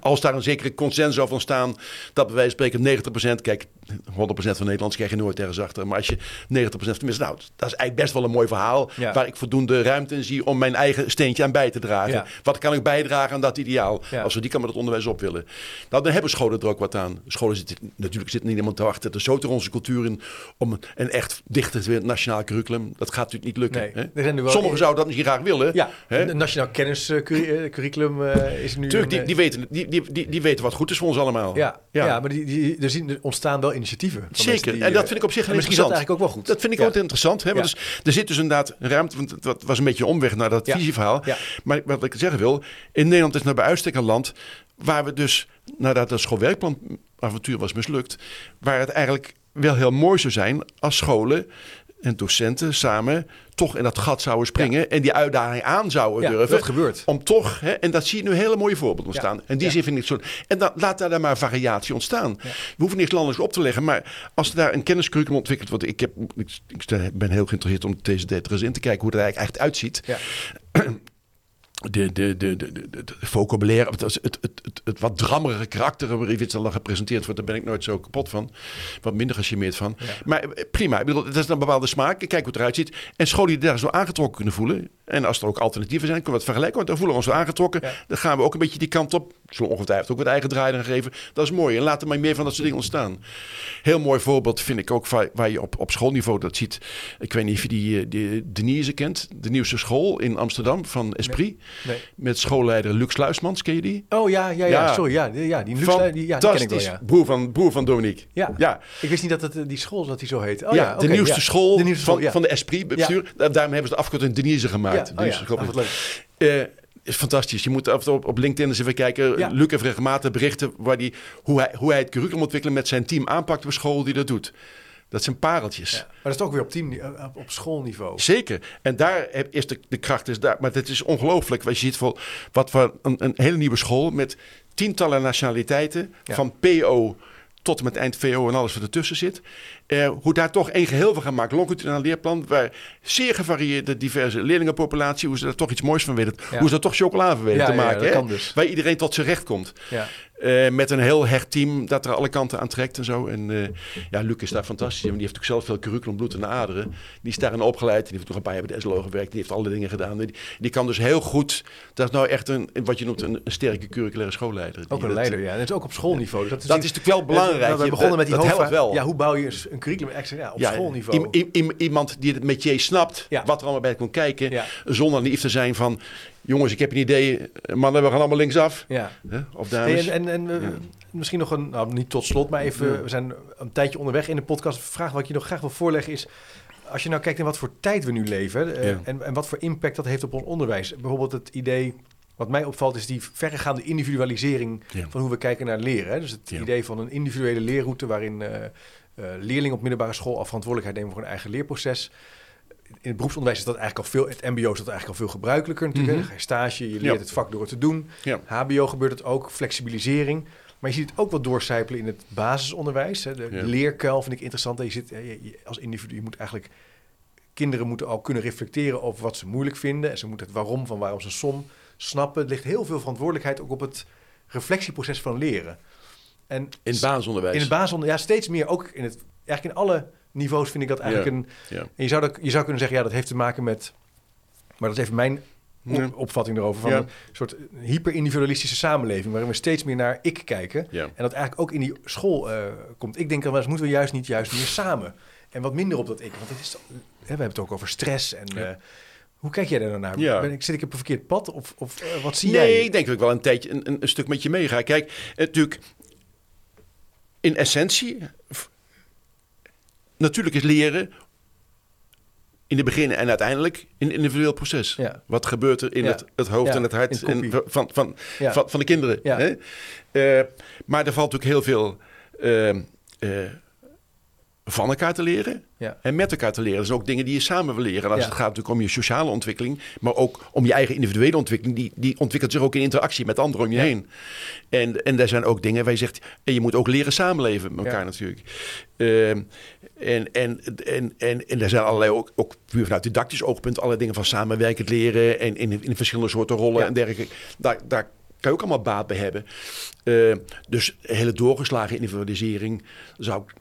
Als daar een zekere consensus over ontstaan, dat bij wijze van spreken 90%, kijk, 100% van Nederlands krijg je nooit ergens achter. Maar als je 90% tenminste, nou, dat is eigenlijk best wel een mooi verhaal. Ja. Waar ik voldoende ruimte in zie om mijn eigen steentje aan bij te dragen. Ja. Wat kan ik bijdragen aan dat ideaal? Ja. Als we die kan met het onderwijs op willen. Nou, dan hebben scholen er ook wat aan. Scholen zitten, natuurlijk zit niet iemand te wachten. Er er onze cultuur in om een, echt dichter nationaal curriculum. Dat gaat natuurlijk niet lukken. Nee, hè? wel- Sommigen zouden dat misschien graag willen. Ja, Hè? een nationaal kenniscurriculum eh is nu... Tuurlijk, een, die, eh, die, weten, die, die, die, weten wat goed is voor ons allemaal. ja, ja. Maar die, die, er, zien, er ontstaan wel initiatieven. van Zeker. die, en dat eh, vind ik op zich dat interessant. eigenlijk ook wel goed. Dat vind ik ook interessant. Hè? Want dus, er zit dus inderdaad een ruimte. Want het was een beetje een omweg naar dat visieverhaal. Ja. Maar wat ik zeggen wil. In Nederland is nou bij uitstek een land. Waar we dus. Nadat het schoolwerkplan avontuur was mislukt. Waar het eigenlijk wel heel mooi zou zijn. Als scholen en docenten samen toch in dat gat zouden springen. En die uitdaging aan zouden Ja, durven. dat gebeurt. Om toch, hè, en dat zie je nu hele mooie voorbeelden ontstaan. Ja. En die zin vind ik zo. En dan, laat daar dan maar variatie ontstaan. We hoeven niks landelijks op te leggen. Maar als er daar een kenniscurriculum ontwikkeld wordt. Ik, heb, ik, ik ben heel geïnteresseerd om deze eens in te kijken hoe het er eigenlijk echt uitziet. De, de, de, de, de, de vocabulaire, het, het, het, het, het wat drammerige karakter waarin het dan gepresenteerd wordt, daar ben ik nooit zo kapot van. Wat minder gecharmeerd van. Maar eh, prima, ik bedoel, dat is een bepaalde smaak. Kijk hoe het eruit ziet. En scholen die daar zo aangetrokken kunnen voelen. En als er ook alternatieven zijn, kunnen we het vergelijken. Want dan voelen we ons zo aangetrokken. Ja. Dan gaan we ook een beetje die kant op. Zullen ongetwijfeld ook wat eigen draai geven. Dat is mooi. En laat er maar meer van dat soort dingen ontstaan. Heel mooi voorbeeld vind ik ook waar, je op, op schoolniveau dat ziet. Ik weet niet of je die, eh, die Denise kent. De nieuwste school in Amsterdam van Esprit. Nee. Met schoolleider Luc Sluismans, ken je die? Oh ja, ja, ja, Ja. sorry. Ja, ja, die, Lux- die, ja, die ken ik wel, ja. Broer van, broer van Dominique. Ja. ja. Ik wist niet dat het, eh, die school dat die zo heet. Oh, ja, de nieuwste school, De nieuwste van, school, ja. van de Esprit bestuur. Da- Daarom hebben ze de afkorting Denise gemaakt. Oh school. ah, leuk. Eh, is fantastisch. Je moet af en toe op, op LinkedIn eens even kijken. Ja. Luc heeft regelmatig berichten waar die, hoe, hij, hoe hij het curriculum ontwikkelen met zijn team aanpakt op school die dat doet. Dat zijn pareltjes. Ja. Maar dat is ook weer op, team, eh, op, schoolniveau. Zeker. En daar is de, de kracht is daar. Maar het is ongelooflijk. Je ziet voor wat voor een, een hele nieuwe school met tientallen nationaliteiten. Ja. Van PO tot en met eind VO en alles wat ertussen zit. Eh, hoe daar toch één geheel van gaan maken. Longitudinaal leerplan, waar zeer gevarieerde diverse leerlingenpopulatie, hoe ze daar toch iets moois van weten. Ja. Hoe ze er toch chocola van weten Ja, te maken. hè? dus. Waar iedereen tot zijn recht komt. Eh, met een heel hecht team dat er alle kanten aan trekt en zo. En eh, ja, Luc is daar fantastisch in. want Die heeft ook zelf veel curriculum, bloed en aderen. Die is daarin opgeleid. Die heeft nog een paar jaar bij de SLO gewerkt. Die heeft alle dingen gedaan. Die, die kan dus heel goed... Dat is nou echt een, wat je noemt een, een sterke curriculaire schoolleider. Ook een dat- leider, ja. En dat is ook op schoolniveau. Dat is, Dat is natuurlijk wel belangrijk. We begonnen met die dat helpt wel. Ja, hoe bouw je een curriculum extra ja, op Ja, schoolniveau? i- i- i- iemand die het metier snapt, wat er allemaal bij kon kijken, zonder naïef te zijn van, jongens, ik heb een idee, mannen, we gaan allemaal linksaf. ja. Hè? Of dames. en en, en, eh, misschien nog een, nou niet tot slot, maar even, Ja. we zijn een tijdje onderweg in de podcast. Vraag wat ik je nog graag wil voorleggen is, als je nou kijkt naar wat voor tijd we nu leven eh, en, en wat voor impact dat heeft op ons onderwijs. Bijvoorbeeld het idee, wat mij opvalt, is die verregaande individualisering van hoe we kijken naar leren. Hè. Dus het idee van een individuele leerroute waarin eh, leerlingen op middelbare school al verantwoordelijkheid nemen voor hun eigen leerproces. In het beroepsonderwijs is dat eigenlijk al veel, het MBO is dat eigenlijk al veel gebruikelijker natuurlijk. Mhm. Dan ga je stage, je leert Ja. het vak door het te doen. Ja. HBO gebeurt het ook, flexibilisering. Maar je ziet het ook wel doorcijpelen in het basisonderwijs. Hè. De Ja. leerkuil vind ik interessant. Je zit, hè, je- je- als individu je moet eigenlijk... Kinderen moeten al kunnen reflecteren over wat ze moeilijk vinden. En ze moeten het waarom van waarom ze som snappen. Er ligt heel veel verantwoordelijkheid ook op het reflectieproces van leren. En in het basisonderwijs. in het basisonderwijs, ja, steeds meer ook in het... Eigenlijk in alle niveaus vind ik dat eigenlijk een... En je zou, dat, je zou kunnen zeggen, ja, dat heeft te maken met... Maar dat is even mijn op- opvatting erover. Van een soort hyper-individualistische samenleving... waarin we steeds meer naar ik kijken. En dat eigenlijk ook in die school eh, komt. Ik denk dan wel eens, moeten we juist niet juist meer samen? En wat minder op dat ik. Want het is, hè, we hebben het ook over stress. En eh, hoe kijk jij daar naar? Ja. Ben ik, zit ik op een verkeerd pad? Of, of eh, wat zie nee, jij? ik denk dat ik wel een tijdje een, een, een stuk met je meega. Kijk, eh, natuurlijk, in essentie, natuurlijk is leren in het begin en uiteindelijk een individueel proces. Ja. Wat gebeurt er in Ja. het, het hoofd Ja, en het hart en van, van, van, van de kinderen? Hè? Eh, maar er valt natuurlijk heel veel eh, eh, van elkaar te leren. En met elkaar te leren. Dat zijn ook dingen die je samen wil leren. En als het gaat natuurlijk om je sociale ontwikkeling, maar ook om je eigen individuele ontwikkeling, die, die ontwikkelt zich ook in interactie met anderen om je heen. En, en daar zijn ook dingen waar je zegt, en je moet ook leren samenleven met elkaar Ja. natuurlijk. En, en, en, en, en er zijn allerlei, ook, ook puur vanuit didactisch oogpunt, allerlei dingen van samenwerkend leren en in, in verschillende soorten rollen Ja. en dergelijke. Daar, daar kan je ook allemaal baat bij hebben. Ehm, dus hele doorgeslagen individualisering zou ik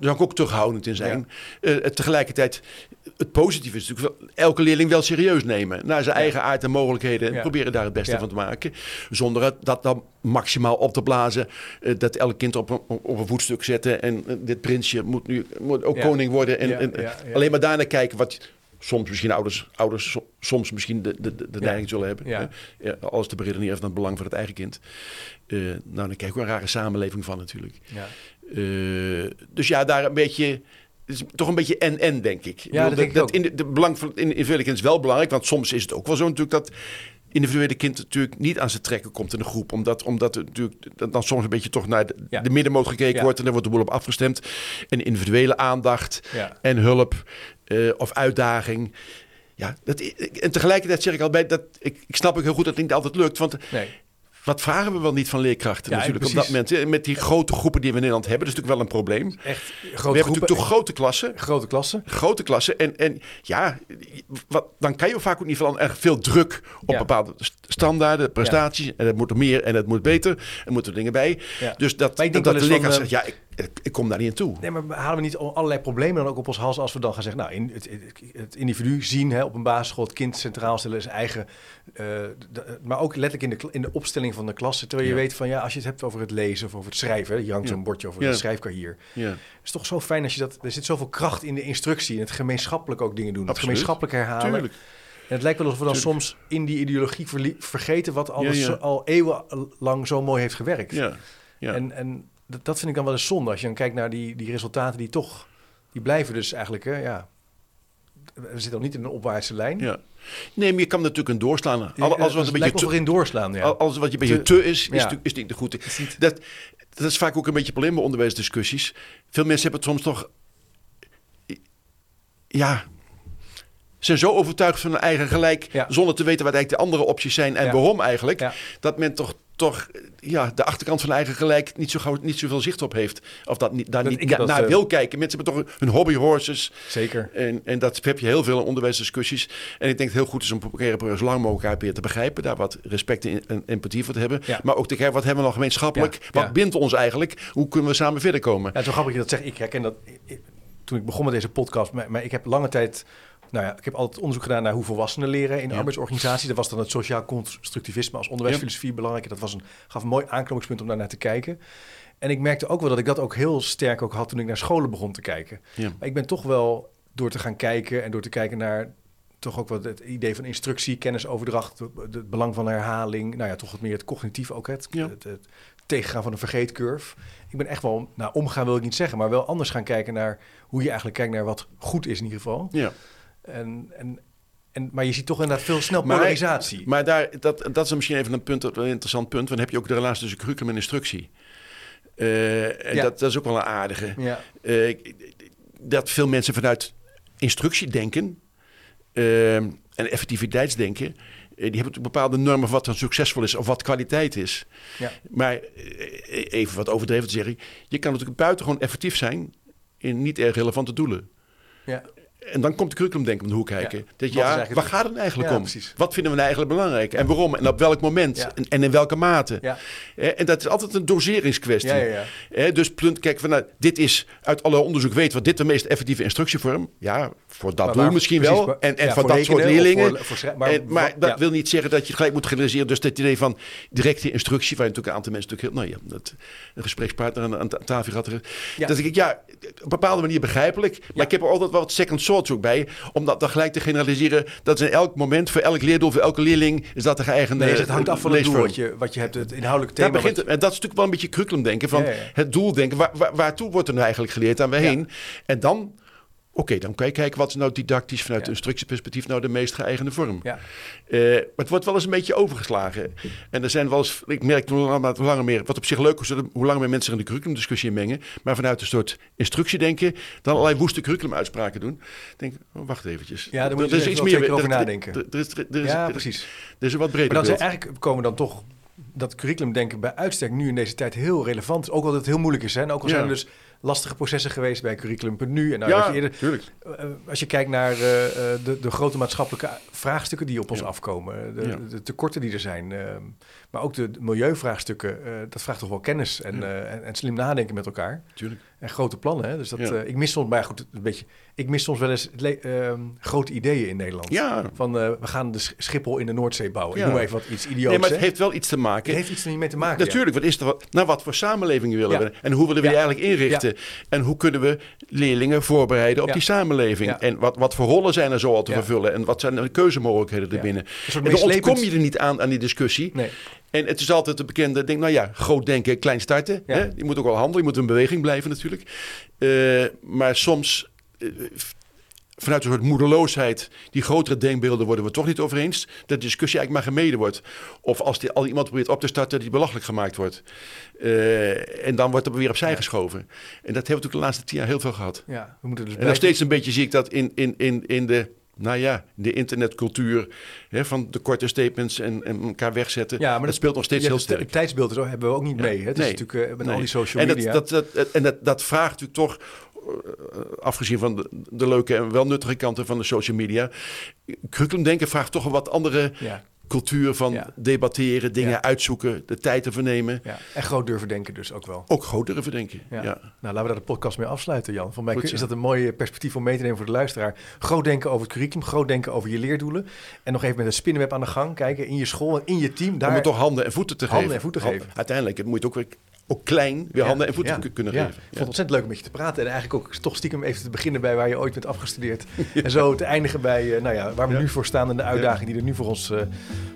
zou ik ook terughoudend in zijn. Eh, tegelijkertijd, het positieve is natuurlijk wel, elke leerling wel serieus nemen. Naar zijn Ja. eigen aard en mogelijkheden. En Ja. proberen daar het beste Ja. van te maken. Zonder het, dat dan maximaal op te blazen. eh, dat elk kind op een, op een voetstuk zetten. En eh, dit prinsje moet nu moet ook Ja. koning worden. En, Ja, en ja, ja. alleen maar daarnaar kijken wat... Soms misschien ouders, ouders so- soms misschien de, de, de, Ja. neiging zullen hebben. Ja. Ja, alles te beredeneren van het belang van het eigen kind. Eh, nou, dan krijg je ook een rare samenleving van natuurlijk. Ja. Eh, dus ja, daar een beetje. Is toch een beetje en-en, denk ik. Bedoel, dat denk ik ook. in de, de belang van het individuele kind is wel belangrijk. Want soms is het ook wel zo natuurlijk dat individuele kind natuurlijk niet aan zijn trekken komt in de groep. Omdat, omdat het natuurlijk dat dan soms een beetje toch naar de, Ja. de middenmoot gekeken Ja. wordt. En daar wordt de boel op afgestemd. En individuele aandacht Ja. en hulp eh, of uitdaging. Ja, dat, en tegelijkertijd zeg ik al bij dat ik, ik snap ook heel goed dat het niet altijd lukt. Want Nee. Wat vragen we wel niet van leerkrachten Ja, natuurlijk op dat moment. Met die grote groepen die we in Nederland hebben, dat is natuurlijk wel een probleem. Echt grote we hebben groepen. natuurlijk toch grote klassen. Grote klassen. Grote klassen. En, en ja, wat, dan kan je vaak ook niet veel, erg veel druk op Ja. bepaalde st- standaarden, prestaties. En het moet er meer en het moet beter. Er moeten dingen bij. Dus dat, dat de leerkracht van, zegt, ja, ik, ik, kom daar niet aan toe. Nee, maar halen we niet al- allerlei problemen dan ook op ons hals als we dan gaan zeggen, nou, in het, het, individu zien hè, op een basisschool, het kind centraal stellen, zijn eigen, eh, de- maar ook letterlijk in de, in de opstelling van de klasse. Terwijl je weet van, ja, als je het hebt over het lezen of over het schrijven, hè, je hangt Ja. zo'n bordje over Ja. het schrijfkarrier. Ja. Het is toch zo fijn als je dat, er zit zoveel kracht in de instructie, in het gemeenschappelijk ook dingen doen, het gemeenschappelijk herhalen. Tuurlijk. En het lijkt wel alsof we dan Tuurlijk. soms in die ideologie vergeten wat al, Ja, ja. zo- al eeuwenlang zo mooi heeft gewerkt. Ja. Ja. En, en dat, dat vind ik dan wel eens zonde. Als je dan kijkt naar die, die resultaten die toch... Die blijven dus eigenlijk, hè, ja... We zitten nog niet in een opwaartse lijn. ja. Nee, maar je kan natuurlijk een doorslaan. Al- Ja, Alles dat wat een beetje te, doorslaan, ja. Alles wat je een beetje Te- is, is, ja. natuurlijk- is niet de goed. is niet- Dat, dat is vaak ook een beetje een probleem bij onderwijsdiscussies. Veel mensen hebben het soms toch... Ja, zijn zo overtuigd van hun eigen gelijk, Ja. zonder te weten wat eigenlijk de andere opties zijn en waarom eigenlijk, dat men toch, toch ja, de achterkant van eigen gelijk niet, zo gauw, niet zoveel zicht op heeft. Of dat niet, daar Dat- niet naar eh, wil kijken. Mensen hebben toch hun hobbyhorses. Zeker. En, en dat heb je heel veel in onderwijsdiscussies. En ik denk dat het heel goed is om proberen zo lang mogelijk weer te begrijpen. Daar wat respect en, en empathie voor te hebben. Ja. Maar ook te kijken, wat hebben we nog gemeenschappelijk? Ja, Wat ja. bindt ons eigenlijk? Hoe kunnen we samen verder komen? Ja, het is wel grappig dat je dat zegt. Ik herken dat ik- toen ik begon met deze podcast. Maar, maar ik heb lange tijd. Nou ja, ik heb altijd onderzoek gedaan naar hoe volwassenen leren in Ja. arbeidsorganisaties. Dat was dan het sociaal constructivisme als onderwijsfilosofie belangrijk. Dat was een, gaf een mooi aanknopingspunt om daar naar te kijken. En ik merkte ook wel dat ik dat ook heel sterk ook had toen ik naar scholen begon te kijken. Ja. Maar ik ben toch wel door te gaan kijken en door te kijken naar toch ook wat het idee van instructie, kennisoverdracht, het belang van herhaling. Nou ja, toch wat meer het cognitieve ook, het, Ja. het, het tegengaan van een vergeetcurve. Ik ben echt wel, nou omgaan wil ik niet zeggen, maar wel anders gaan kijken naar hoe je eigenlijk kijkt naar wat goed is in ieder geval. Ja. En, en, en, maar je ziet toch inderdaad veel snel Maar- polarisatie. Maar daar, dat, dat is misschien even een, punt, een interessant punt. Want dan heb je ook de relatie tussen curriculum en instructie. Eh, en Ja. dat, dat is ook wel een aardige. ja, Eh, dat veel mensen vanuit instructie denken eh, en effectiviteitsdenken. die hebben natuurlijk bepaalde normen van wat dan succesvol is of wat kwaliteit is. ja, Maar even wat overdreven te zeggen. Je kan natuurlijk buitengewoon effectief zijn in niet erg relevante doelen. ja. En dan komt de curriculumdenken om de hoek kijken. Ja. Dat ja, eigenlijk waar gaat het eigenlijk Ja, om? precies. Wat vinden we nou eigenlijk belangrijk? En waarom? En op welk moment? En, en in welke mate? ja. En dat is altijd een doseringskwestie. Dus punt, kijk, van, nou, dit is uit alle onderzoek weten wat dit de meest effectieve instructievorm. Ja, voor dat doel misschien precies, wel. En, en voor, dat soort leerlingen. voor- voor schrij- maar maar maar wat- dat wil niet zeggen dat je gelijk moet generaliseren. Dus dat idee van directe instructie, waar je natuurlijk een aantal mensen natuurlijk heel, nou ja, dat, een gesprekspartner aan, aan tafel. Ja. Dat ik, ja, op een bepaalde manier begrijpelijk. Maar ik heb er altijd wel wat second thoughts ook bij. Om dat dan gelijk te generaliseren. Dat is in elk moment, voor elk leerdoel, voor elke leerling, is dat de geëigende Nee, het hangt af van het doel wat je, wat je hebt, het inhoudelijke thema. Daar begint het. En dat is natuurlijk wel een beetje curriculumdenken. Van Ja, ja, ja. het doel denken. Waar, waar, waartoe wordt er nou eigenlijk geleerd aan we heen? En dan, oké, dan kan je kijken wat is nou didactisch vanuit Ja. instructieperspectief nou de meest geëigende vorm. Ja. Eh, maar het wordt wel eens een beetje overgeslagen. En er zijn wel eens, ik merk hoe langer, hoe langer meer, wat op zich leuk is, hoe langer meer mensen in de curriculumdiscussie mengen. Maar vanuit een soort instructiedenken, dan allerlei woeste curriculumuitspraken doen. Ik denk, oh, wacht eventjes. Ja, daar moet je Er is iets meer over er- er- nadenken. Er, is, er, is, ja, precies. er is een wat breder Maar dan beeld. eigenlijk komen dan toch dat curriculumdenken bij uitstek nu in deze tijd heel relevant is. Ook al dat het heel moeilijk is. Hè? En ook al Ja. zijn er dus lastige processen geweest bij curriculum.nu. En nou, ja, je eerder, tuurlijk. eh, als je kijkt naar eh, eh, de, de grote maatschappelijke vraagstukken die op ons Ja. afkomen. De, Ja. de tekorten die er zijn. maar ook de, milieuvraagstukken. dat vraagt toch wel kennis en, en, en slim nadenken met elkaar. tuurlijk. En grote plannen. Hè? Dus dat, ik mis soms, maar goed, een beetje. Ik mis soms wel eens ehm, grote ideeën in Nederland. Ja, Van eh, we gaan de Sch- Schiphol in de Noordzee bouwen. Ja. Ik noem even wat iets idiots. nee, maar het hè? heeft wel iets te maken. Het heeft iets er niet mee te maken. ja. Natuurlijk, wat is er wat, nou, wat voor samenleving willen Ja. we en hoe willen we die eigenlijk inrichten? En hoe kunnen we leerlingen voorbereiden op die samenleving? En wat, wat voor rollen zijn er zo al te vervullen? En wat zijn de keuzemogelijkheden erbinnen? En dan ontkom je er niet aan, aan die discussie. Nee. En het is altijd de bekende ding, nou ja, groot denken, klein starten. Hè? Je moet ook wel handelen, je moet in beweging blijven natuurlijk. Eh, maar soms, vanuit een soort moedeloosheid, die grotere denkbeelden worden we toch niet over eens. Dat de discussie eigenlijk maar gemeden wordt. Of als die, al iemand probeert op te starten, die belachelijk gemaakt wordt. Eh, en dan wordt er weer opzij Ja. geschoven. En dat hebben we natuurlijk de laatste tien jaar heel veel gehad. Ja, we moeten dus En nog steeds een beetje zie ik dat in, in, in, in de, nou ja, de internetcultuur. Hè, van de korte statements en, en elkaar wegzetten. Ja, maar dat, dat- speelt nog steeds Ja, heel sterk. Het tijdsbeeld is ook- hebben we ook niet mee. Hè? Het is natuurlijk eh, met al die social en media. Dat, dat, dat, en dat, dat vraagt natuurlijk toch, eh, afgezien van de, de leuke en wel nuttige kanten van de social media. Curriculumdenken vraagt toch een wat andere ja, cultuur van Ja. debatteren, dingen Ja. uitzoeken, de tijd te vernemen. En groot durven denken dus ook wel. Ook groot durven denken. Ja. Nou, laten we daar de podcast mee afsluiten, Jan. Voor mij Goed is dat een mooi perspectief om mee te nemen voor de luisteraar. Groot denken over het curriculum, groot denken over je leerdoelen. En nog even met een spinnenweb aan de gang kijken in je school en in je team. Daar Om het toch handen en voeten te Handen geven. en voeten geven. Uiteindelijk het moet ook weer ook klein weer Ja, handen en voeten kunnen ja. geven. Ik vond het ontzettend leuk om met je te praten. En eigenlijk ook toch stiekem even te beginnen bij waar je ooit bent afgestudeerd. En zo te eindigen bij eh, nou ja, waar we Ja. nu voor staan en de uitdagingen die er nu voor ons, eh,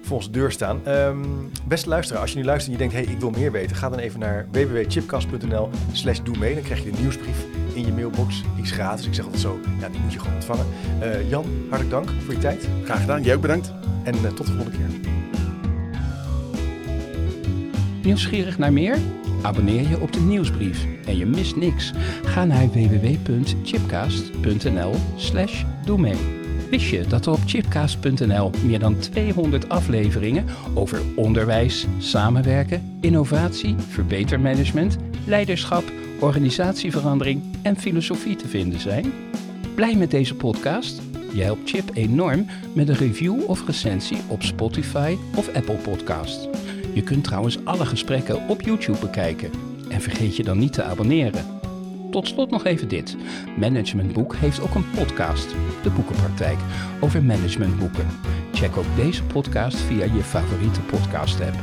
voor onze deur staan. Ehm, beste luisteraar, als je nu luistert en je denkt, hey, ik wil meer weten, ga dan even naar www.chipcast.nl slash doe mee. Dan krijg je de nieuwsbrief in je mailbox. Die is gratis. Ik zeg altijd zo, ja, die moet je gewoon ontvangen. Eh, Jan, hartelijk dank voor je tijd. Graag gedaan. Jij ook bedankt. En tot de volgende keer. Nieuwsgierig naar meer? Abonneer je op de nieuwsbrief en je mist niks. Ga naar www.chipcast.nl slash doe mee. Wist je dat er op chipcast.nl meer dan 200 afleveringen over onderwijs, samenwerken, innovatie, verbetermanagement, leiderschap, organisatieverandering en filosofie te vinden zijn? Blij met deze podcast? Je helpt Chip enorm met een review of recensie op Spotify of Apple Podcast. Je kunt trouwens alle gesprekken op YouTube bekijken. En vergeet je dan niet te abonneren. Tot slot nog even dit. Managementboek heeft ook een podcast, De Boekenpraktijk, over managementboeken. Check ook deze podcast via je favoriete podcast app.